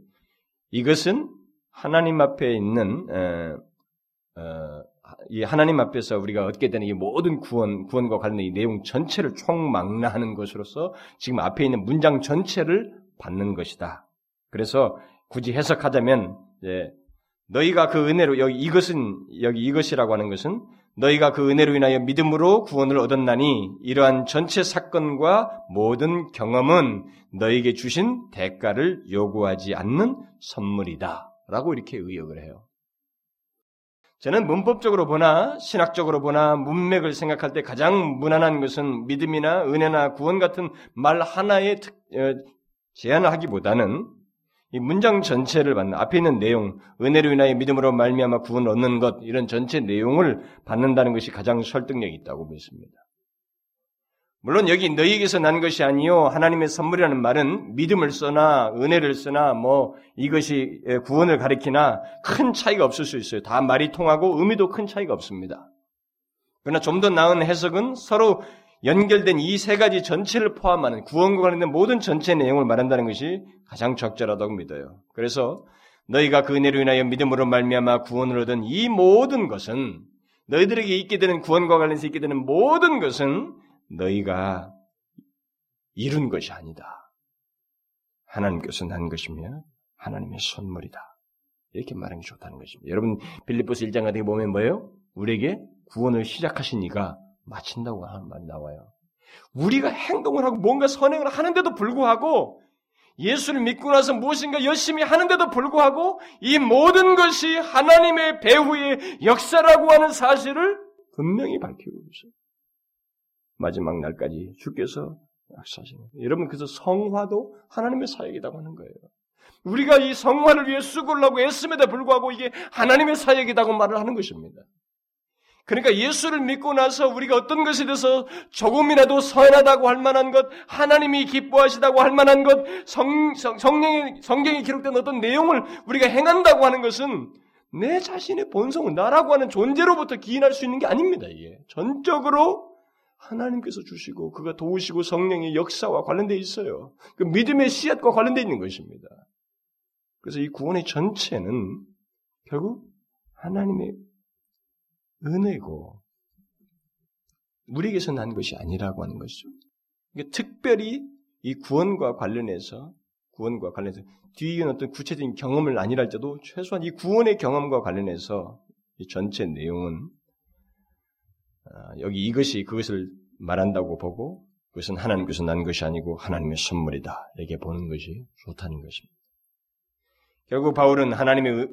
이것은 하나님 앞에 있는 어, 어, 이 하나님 앞에서 우리가 얻게 되는 이 모든 구원, 구원과 관련된 이 내용 전체를 총망라하는 것으로서 지금 앞에 있는 문장 전체를 받는 것이다. 그래서 굳이 해석하자면, 예, 너희가 그 은혜로 여기 이것은 여기 이것이라고 하는 것은 너희가 그 은혜로 인하여 믿음으로 구원을 얻었나니 이러한 전체 사건과 모든 경험은 너에게 주신 대가를 요구하지 않는 선물이다. 라고 이렇게 의역을 해요. 저는 문법적으로 보나 신학적으로 보나 문맥을 생각할 때 가장 무난한 것은 믿음이나 은혜나 구원 같은 말 하나에 어, 제한을 하기보다는 이 문장 전체를 받는 앞에 있는 내용, 은혜로 인하여 믿음으로 말미암아 구원을 얻는 것 이런 전체 내용을 받는다는 것이 가장 설득력이 있다고 믿습니다. 물론 여기 너희에게서 난 것이 아니요 하나님의 선물이라는 말은 믿음을 써나 은혜를 쓰나 뭐 이것이 구원을 가리키나 큰 차이가 없을 수 있어요. 다 말이 통하고 의미도 큰 차이가 없습니다. 그러나 좀 더 나은 해석은 서로 연결된 이 세 가지 전체를 포함하는 구원과 관련된 모든 전체 내용을 말한다는 것이 가장 적절하다고 믿어요. 그래서 너희가 그 은혜로 인하여 믿음으로 말미암아 구원을 얻은 이 모든 것은 너희들에게 있게 되는 구원과 관련해서 있게 되는 모든 것은 너희가 이룬 것이 아니다. 하나님께서 난 것이며 하나님의 선물이다. 이렇게 말하는 게 좋다는 것입니다. 여러분 빌립보스 1장 같은 게 보면 뭐예요? 우리에게 구원을 시작하신 이가 마친다고 하는 말이 나와요. 우리가 행동을 하고 뭔가 선행을 하는데도 불구하고 예수를 믿고 나서 무엇인가 열심히 하는데도 불구하고 이 모든 것이 하나님의 배후의 역사라고 하는 사실을 분명히 밝히고 있어요. 마지막 날까지 주께서 약사하시는 여러분 그래서 성화도 하나님의 사역이라고 하는 거예요. 우리가 이 성화를 위해 수고를 하고 애씀에도 불구하고 이게 하나님의 사역이라고 말을 하는 것입니다. 그러니까 예수를 믿고 나서 우리가 어떤 것에 대해서 조금이라도 선하다고 할 만한 것, 하나님이 기뻐하시다고 할 만한 것, 성, 성, 성령의, 성경에 기록된 어떤 내용을 우리가 행한다고 하는 것은 내 자신의 본성은 나라고 하는 존재로부터 기인할 수 있는 게 아닙니다, 이게. 전적으로 하나님께서 주시고 그가 도우시고 성령의 역사와 관련되어 있어요. 그 믿음의 씨앗과 관련되어 있는 것입니다. 그래서 이 구원의 전체는 결국 하나님의 은혜고 우리에게서 난 것이 아니라고 하는 것이죠. 그러니까 특별히 이 구원과 관련해서 구원과 관련해서 뒤에 어떤 구체적인 경험을 아니랄때도 최소한 이 구원의 경험과 관련해서 이 전체 내용은 아, 여기 이것이 그것을 말한다고 보고 그것은 하나님께서 난 것이 아니고 하나님의 선물이다 이렇게 보는 것이 좋다는 것입니다. 결국 바울은 하나님의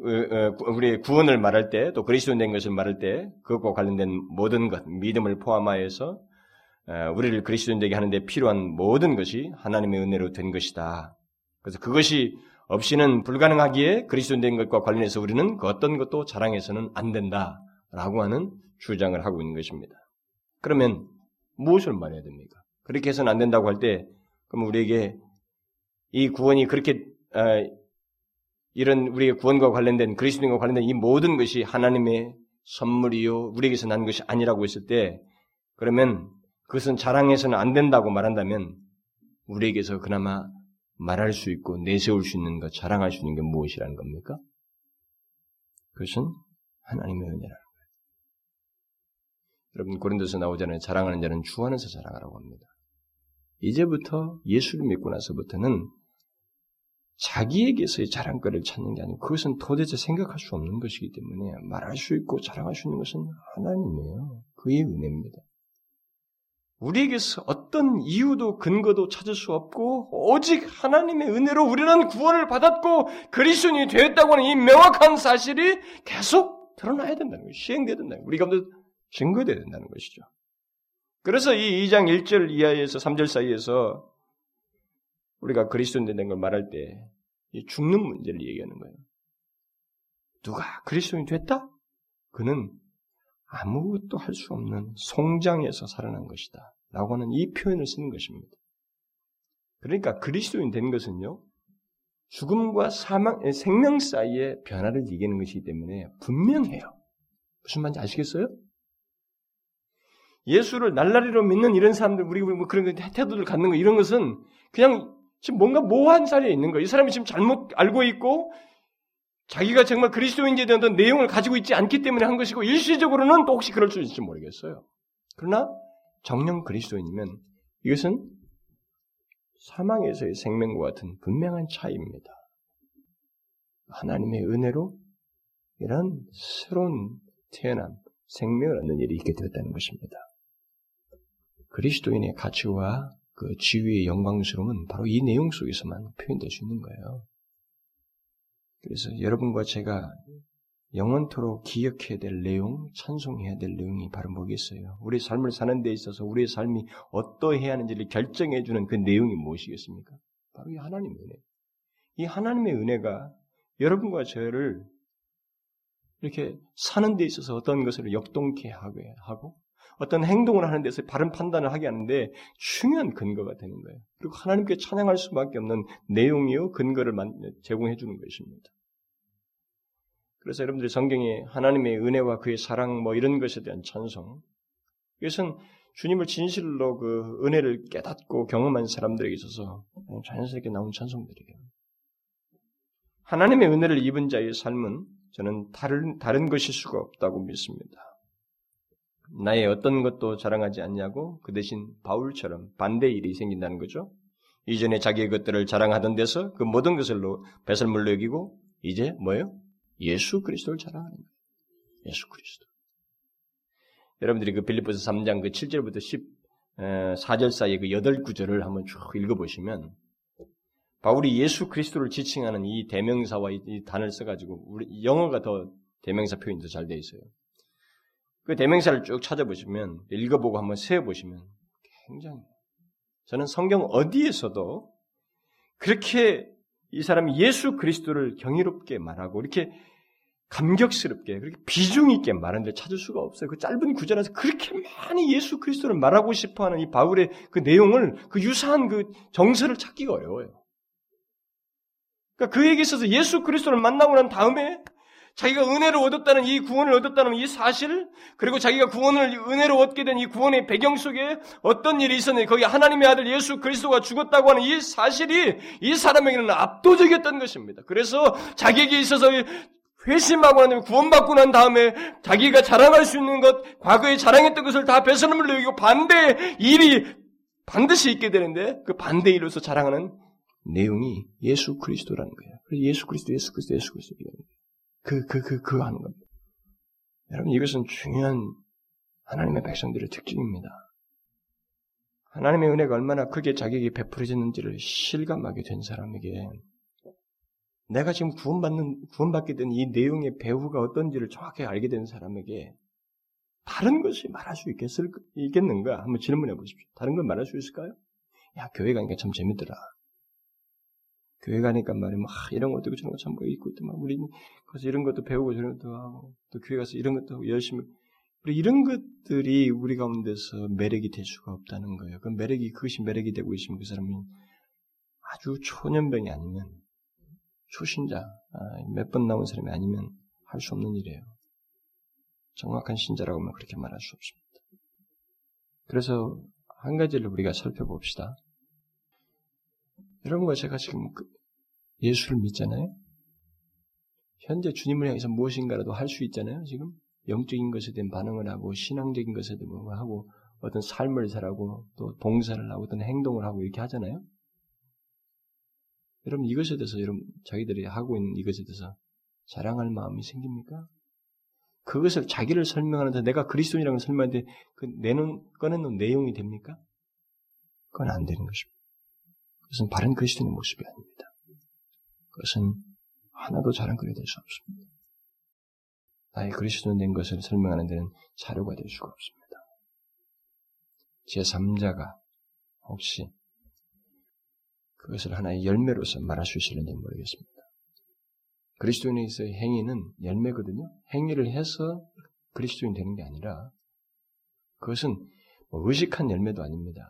우리의 구원을 말할 때 또 그리스도인 된 것을 말할 때 그것과 관련된 모든 것 믿음을 포함하여서 우리를 그리스도인 되게 하는데 필요한 모든 것이 하나님의 은혜로 된 것이다. 그래서 그것이 없이는 불가능하기에 그리스도인 된 것과 관련해서 우리는 그 어떤 것도 자랑해서는 안 된다라고 하는 주장을 하고 있는 것입니다. 그러면 무엇을 말해야 됩니까? 그렇게 해서는 안 된다고 할 때 그럼 우리에게 이 구원이 그렇게 이런 우리의 구원과 관련된 그리스도인과 관련된 이 모든 것이 하나님의 선물이요 우리에게서 난 것이 아니라고 했을 때 그러면 그것은 자랑해서는 안 된다고 말한다면 우리에게서 그나마 말할 수 있고 내세울 수 있는 것, 자랑할 수 있는 게 무엇이라는 겁니까? 그것은 하나님의 거예요. 여러분 고린도서 나오잖아요. 자랑하는 자는 주 안에서 자랑하라고 합니다. 이제부터 예수를 믿고 나서부터는 자기에게서의 자랑거리를 찾는 게 아니고 그것은 도대체 생각할 수 없는 것이기 때문에 말할 수 있고 자랑할 수 있는 것은 하나님이에요. 그의 은혜입니다. 우리에게서 어떤 이유도 근거도 찾을 수 없고 오직 하나님의 은혜로 우리는 구원을 받았고 그리스도인이 되었다고 하는 이 명확한 사실이 계속 드러나야 된다는 거예요. 시행돼야 된다는 거예요. 우리 가운데 증거돼야 된다는 것이죠. 그래서 이 2장 1절 이하에서 3절 사이에서 우리가 그리스도인 된 걸 말할 때 죽는 문제를 얘기하는 거예요. 누가 그리스도인이 됐다? 그는 아무것도 할 수 없는 송장에서 살아난 것이다. 라고 하는 이 표현을 쓰는 것입니다. 그러니까 그리스도인 된 것은요, 죽음과 사망, 생명 사이의 변화를 이기는 것이기 때문에 분명해요. 무슨 말인지 아시겠어요? 예수를 날라리로 믿는 이런 사람들, 우리 뭐 그런 태도를 갖는 거, 이런 것은 그냥 지금 뭔가 모호한 자리에 있는 거예요. 이 사람이 지금 잘못 알고 있고 자기가 정말 그리스도인지에 대한 어떤 내용을 가지고 있지 않기 때문에 한 것이고 일시적으로는 또 혹시 그럴 수 있을지 모르겠어요. 그러나 정령 그리스도인이면 이것은 사망에서의 생명과 같은 분명한 차이입니다. 하나님의 은혜로 이런 새로운 태어남, 생명을 얻는 일이 있게 되었다는 것입니다. 그리스도인의 가치와 그 지위의 영광스러움은 바로 이 내용 속에서만 표현될 수 있는 거예요. 그래서 여러분과 제가 영원토록 기억해야 될 내용, 찬송해야 될 내용이 바로 뭐겠어요? 우리 삶을 사는 데 있어서 우리의 삶이 어떠해야 하는지를 결정해 주는 그 내용이 무엇이겠습니까? 바로 이 하나님의 은혜. 이 하나님의 은혜가 여러분과 저를 이렇게 사는 데 있어서 어떤 것을 역동케 하고 어떤 행동을 하는 데서 바른 판단을 하게 하는데 중요한 근거가 되는 거예요. 그리고 하나님께 찬양할 수밖에 없는 내용이요 근거를 제공해 주는 것입니다. 그래서 여러분들이 성경에 하나님의 은혜와 그의 사랑 뭐 이런 것에 대한 찬송 이것은 주님을 진실로 그 은혜를 깨닫고 경험한 사람들에게 있어서 자연스럽게 나온 찬송들이에요. 하나님의 은혜를 입은 자의 삶은 저는 다른 다른 것일 수가 없다고 믿습니다. 나의 어떤 것도 자랑하지 않냐고 그 대신 바울처럼 반대 일이 생긴다는 거죠. 이전에 자기의 것들을 자랑하던 데서 그 모든 것을로 배설물로 여기고 이제 뭐예요? 예수 그리스도를 자랑하는 거예요. 예수 그리스도. 여러분들이 그 빌립보서 3장 그 7절부터 14절 사이의 그 8구절을 한번 쭉 읽어보시면 바울이 예수 그리스도를 지칭하는 이 대명사와 이 단을 써가지고 우리 영어가 더 대명사 표현이 더잘돼 있어요. 그 대명사를 쭉 찾아보시면 읽어보고 한번 세어보시면 굉장히 저는 성경 어디에서도 그렇게 이 사람이 예수 그리스도를 경이롭게 말하고 이렇게 감격스럽게 그렇게 비중 있게 말하는 데 찾을 수가 없어요. 그 짧은 구절에서 그렇게 많이 예수 그리스도를 말하고 싶어하는 이 바울의 그 내용을 그 유사한 그 정서를 찾기가 어려워요. 그러니까 그에게 있어서 예수 그리스도를 만나고 난 다음에 자기가 은혜를 얻었다는 이 구원을 얻었다는 이 사실, 그리고 자기가 구원을 은혜로 얻게 된 이 구원의 배경 속에 어떤 일이 있었는지 거기 하나님의 아들 예수 그리스도가 죽었다고 하는 이 사실이 이 사람에게는 압도적이었던 것입니다. 그래서 자기에게 있어서 회심하고 난 다음에 구원받고 난 다음에 자기가 자랑할 수 있는 것, 과거에 자랑했던 것을 다 배설물로 여기고 반대 일이 반드시 있게 되는데 그 반대 일로서 자랑하는 내용이 예수 그리스도라는 거예요. 그래서 예수 그리스도, 예수 그리스도, 예수 그리스도. 그, 그, 그, 그거 하는 겁니다. 여러분, 이것은 중요한 하나님의 백성들의 특징입니다. 하나님의 은혜가 얼마나 크게 자기에게 베풀어졌는지를 실감하게 된 사람에게 내가 지금 구원받는, 구원받게 된 이 내용의 배후가 어떤지를 정확히 알게 된 사람에게 다른 것이 말할 수 있겠을, 있겠는가? 한번 질문해 보십시오. 다른 걸 말할 수 있을까요? 야, 교회 가니까 참 재밌더라. 교회 가니까 말이야, 막 이런 것도 있고 저런 것참 뭐 있고 또 막 우리 그래서 이런 것도 배우고 저런 것도 하고 또 교회 가서 이런 것도 열심히 우리 이런 것들이 우리 가운데서 매력이 될 수가 없다는 거예요. 그 매력이 그것이 매력이 되고 있으면 그 사람이 아주 초년병이 아니면 초신자 아, 몇번 나온 사람이 아니면 할 수 없는 일이에요. 정확한 신자라고 하면 그렇게 말할 수 없습니다. 그래서 한 가지를 우리가 살펴봅시다. 여러분과 제가 지금 그 예수를 믿잖아요. 현재 주님을 향해서 무엇인가라도 할 수 있잖아요. 지금 영적인 것에 대한 반응을 하고 신앙적인 것에 대한 반응을 하고 어떤 삶을 살하고 또 동사를 하고 어떤 행동을 하고 이렇게 하잖아요. 여러분 이것에 대해서 여러분 자기들이 하고 있는 이것에 대해서 자랑할 마음이 생깁니까? 그것을 자기를 설명하는데 내가 그리스도인이라고 설명하는데 그 내놓은 꺼내놓은 내용이 됩니까? 그건 안 되는 것입니다. 그것은 바른 그리스도인의 모습이 아닙니다. 그것은 하나도 자랑거리 될수 없습니다. 나의 그리스도인 된 것을 설명하는 데는 자료가 될 수가 없습니다. 제3자가 혹시 그것을 하나의 열매로서 말할 수 있을는지 모르겠습니다. 그리스도인에서의 행위는 열매거든요. 행위를 해서 그리스도인 되는 게 아니라 그것은 뭐 의식한 열매도 아닙니다.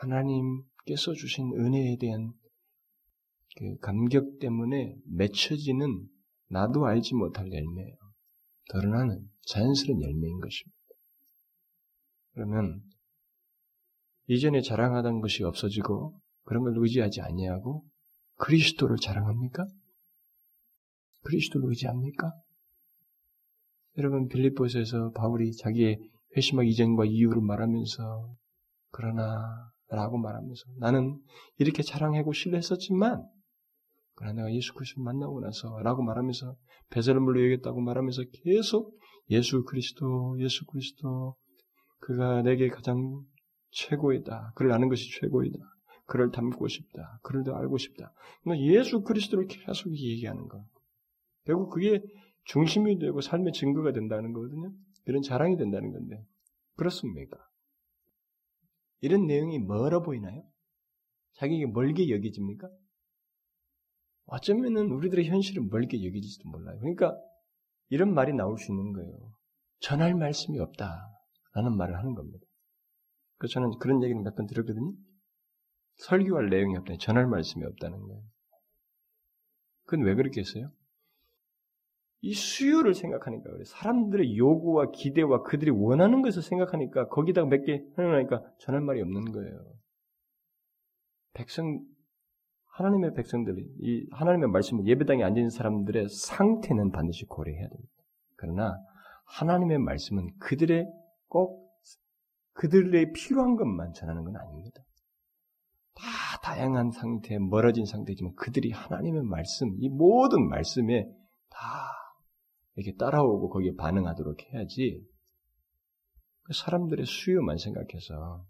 하나님 께서 주신 은혜에 대한 그 감격 때문에 맺혀지는 나도 알지 못할 열매예요. 드러나는 자연스러운 열매인 것입니다. 그러면 이전에 자랑하던 것이 없어지고 그런 걸 의지하지 아니하고 그리스도를 자랑합니까? 그리스도를 의지합니까? 여러분 빌립보서에서 바울이 자기의 회심하기 이전과 이후를 말하면서 그러나 라고 말하면서 나는 이렇게 자랑하고 신뢰했었지만 그러나 내가 예수 그리스도를 만나고 나서 라고 말하면서 배설물로 여겼다고 말하면서 계속 예수 그리스도, 예수 그리스도, 그가 내게 가장 최고이다. 그를 아는 것이 최고이다. 그를 닮고 싶다. 그를 더 알고 싶다. 그러니까 예수 그리스도를 계속 얘기하는 거. 결국 그게 중심이 되고 삶의 증거가 된다는 거거든요. 이런 자랑이 된다는 건데. 그렇습니까? 이런 내용이 멀어 보이나요? 자기에게 멀게 여기집니까? 어쩌면은 우리들의 현실은 멀게 여기지도 몰라요. 그러니까 이런 말이 나올 수 있는 거예요. 전할 말씀이 없다 라는 말을 하는 겁니다. 그 저는 그런 얘기를 몇 번 들었거든요. 설교할 내용이 없다. 전할 말씀이 없다는 거예요. 그건 왜 그렇게 했어요? 이 수요를 생각하니까. 사람들의 요구와 기대와 그들이 원하는 것을 생각하니까 거기다가 몇개 하려니까 전할 말이 없는 거예요. 백성 하나님의 백성들이 이 하나님의 말씀을 예배당에 있는 사람들의 상태는 반드시 고려해야 됩니다. 그러나 하나님의 말씀은 그들의 꼭 그들의 필요한 것만 전하는 건 아닙니다. 다 다양한 상태, 멀어진 상태지만 그들이 하나님의 말씀, 이 모든 말씀에 다 이렇게 따라오고 거기에 반응하도록 해야지 그 사람들의 수요만 생각해서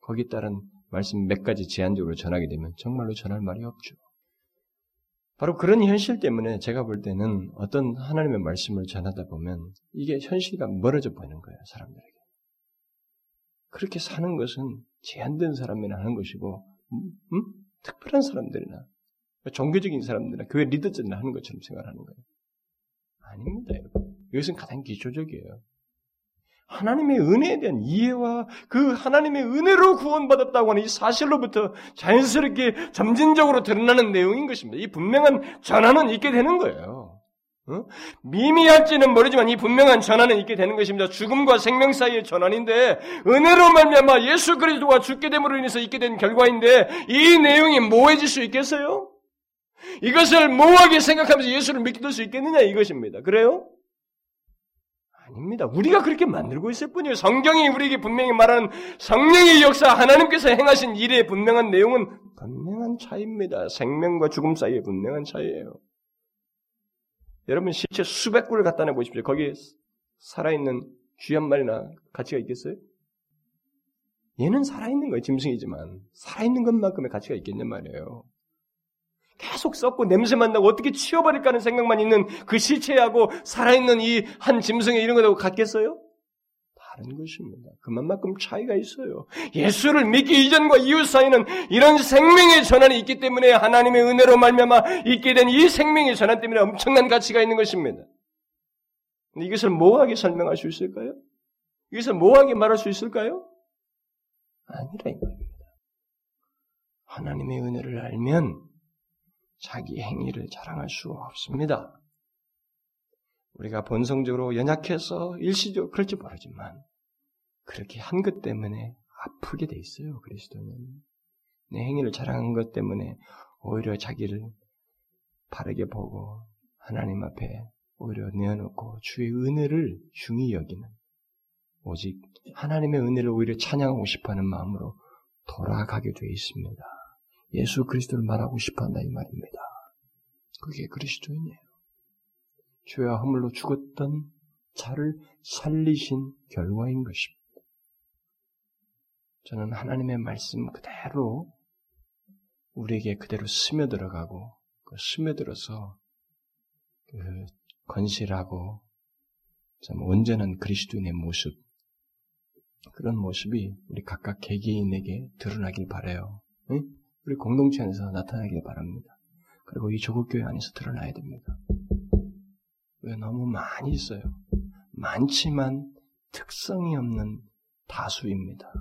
거기에 따른 말씀 몇 가지 제한적으로 전하게 되면 정말로 전할 말이 없죠. 바로 그런 현실 때문에 제가 볼 때는 어떤 하나님의 말씀을 전하다 보면 이게 현실과 멀어져 보이는 거예요, 사람들에게. 그렇게 사는 것은 제한된 사람이나 하는 것이고, 음? 음? 특별한 사람들이나, 종교적인 사람들이나, 교회 리더들이나 하는 것처럼 생각하는 거예요. 아닙니다, 여러분. 이것은 가장 기초적이에요. 하나님의 은혜에 대한 이해와 그 하나님의 은혜로 구원받았다고 하는 이 사실로부터 자연스럽게 점진적으로 드러나는 내용인 것입니다. 이 분명한 전환은 있게 되는 거예요. 어? 미미할지는 모르지만 이 분명한 전환은 있게 되는 것입니다. 죽음과 생명 사이의 전환인데 은혜로 말미암아 예수 그리스도가 죽게 됨으로 인해서 있게 된 결과인데 이 내용이 모호해질 수 있겠어요? 이것을 모호하게 생각하면서 예수를 믿게 수 있겠느냐 이것입니다. 그래요? 아닙니다. 우리가 그렇게 만들고 있을 뿐이에요. 성경이 우리에게 분명히 말하는 성령의 역사, 하나님께서 행하신 일의 분명한 내용은 분명한 차이입니다. 생명과 죽음 사이의 분명한 차이예요. 여러분 실제 수백 구를 갖다 내 보십시오. 거기에 살아있는 쥐 한 마리나 가치가 있겠어요? 얘는 살아있는 거예요. 짐승이지만 살아있는 것만큼의 가치가 있겠냔 말이에요. 계속 썩고 냄새만 나고 어떻게 치워버릴까 하는 생각만 있는 그 시체하고 살아있는 이 한 짐승의 이런 거하고 같겠어요? 다른 것입니다. 그만큼 차이가 있어요. 예수를 믿기 이전과 이후 사이는 이런 생명의 전환이 있기 때문에 하나님의 은혜로 말미암아 있게 된 이 생명의 전환 때문에 엄청난 가치가 있는 것입니다. 이것을 모호하게 설명할 수 있을까요? 이것을 모호하게 말할 수 있을까요? 아니라 이 말입니다. 하나님의 은혜를 알면 자기 행위를 자랑할 수 없습니다. 우리가 본성적으로 연약해서 일시적으로 그럴지 모르지만 그렇게 한 것 때문에 아프게 돼 있어요. 그리스도는 내 행위를 자랑한 것 때문에 오히려 자기를 바르게 보고 하나님 앞에 오히려 내어놓고 주의 은혜를 중히 여기는 오직 하나님의 은혜를 오히려 찬양하고 싶어하는 마음으로 돌아가게 돼 있습니다. 예수 그리스도를 말하고 싶어 한다 이 말입니다. 그게 그리스도인이에요. 죄와 허물로 죽었던 자를 살리신 결과인 것입니다. 저는 하나님의 말씀 그대로 우리에게 그대로 스며들어가고 그 스며들어서 그 건실하고 참 온전한 그리스도인의 모습 그런 모습이 우리 각각 개개인에게 드러나길 바래요. 응? 우리 공동체 안에서 나타나길 바랍니다. 그리고 이 조국교회 안에서 드러나야 됩니다. 왜 너무 많이 있어요. 많지만 특성이 없는 다수입니다.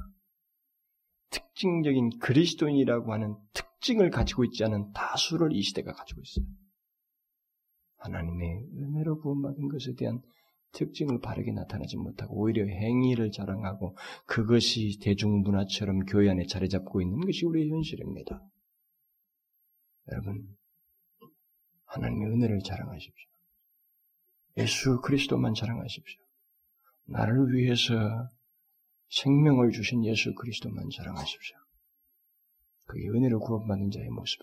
특징적인 그리스도인이라고 하는 특징을 가지고 있지 않은 다수를 이 시대가 가지고 있어요. 하나님의 은혜로 구원받은 것에 대한 특징을 바르게 나타내지 못하고 오히려 행위를 자랑하고 그것이 대중문화처럼 교회 안에 자리 잡고 있는 것이 우리의 현실입니다. 여러분, 하나님의 은혜를 자랑하십시오. 예수 그리스도만 자랑하십시오. 나를 위해서 생명을 주신 예수 그리스도만 자랑하십시오. 그게 은혜로 구원받는 자의 모습.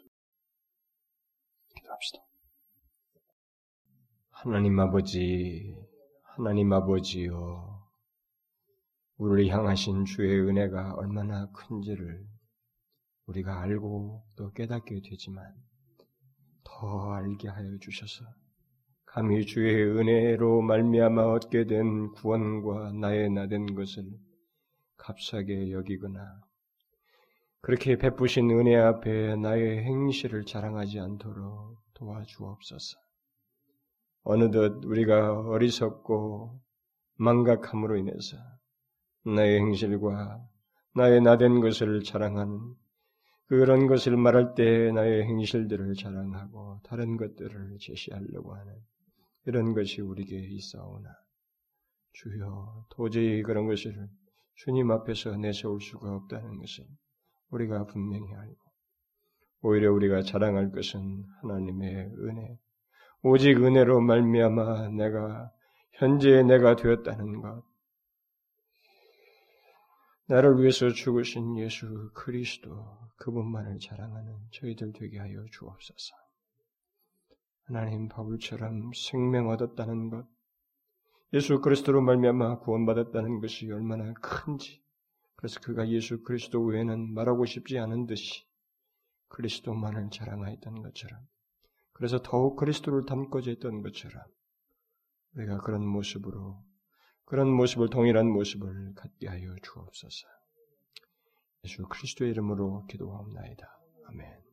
기도합시다. 하나님 아버지, 하나님 아버지여, 우리를 향하신 주의 은혜가 얼마나 큰지를 우리가 알고 또 깨닫게 되지만 더 알게 하여 주셔서 감히 주의 은혜로 말미암아 얻게 된 구원과 나의 나된 것을 값싸게 여기거나 그렇게 베푸신 은혜 앞에 나의 행실을 자랑하지 않도록 도와주옵소서. 어느덧 우리가 어리석고 망각함으로 인해서 나의 행실과 나의 나된 것을 자랑하는 그런 것을 말할 때 나의 행실들을 자랑하고 다른 것들을 제시하려고 하는 이런 것이 우리에게 있사오나. 주여 도저히 그런 것을 주님 앞에서 내세울 수가 없다는 것을 우리가 분명히 알고 오히려 우리가 자랑할 것은 하나님의 은혜 오직 은혜로 말미암아 내가 현재 내가 되었다는 것 나를 위해서 죽으신 예수 그리스도 그분만을 자랑하는 저희들 되게 하여 주옵소서. 하나님 바울처럼 생명 얻었다는 것, 예수 그리스도로 말미암아 구원받았다는 것이 얼마나 큰지, 그래서 그가 예수 그리스도 외에는 말하고 싶지 않은 듯이 그리스도만을 자랑하였던 것처럼, 그래서 더욱 그리스도를 닮고자 했던 것처럼, 우리가 그런 모습으로, 그런 모습을 동일한 모습을 갖게 하여 주옵소서. 예수 그리스도의 이름으로 기도하옵나이다. 아멘.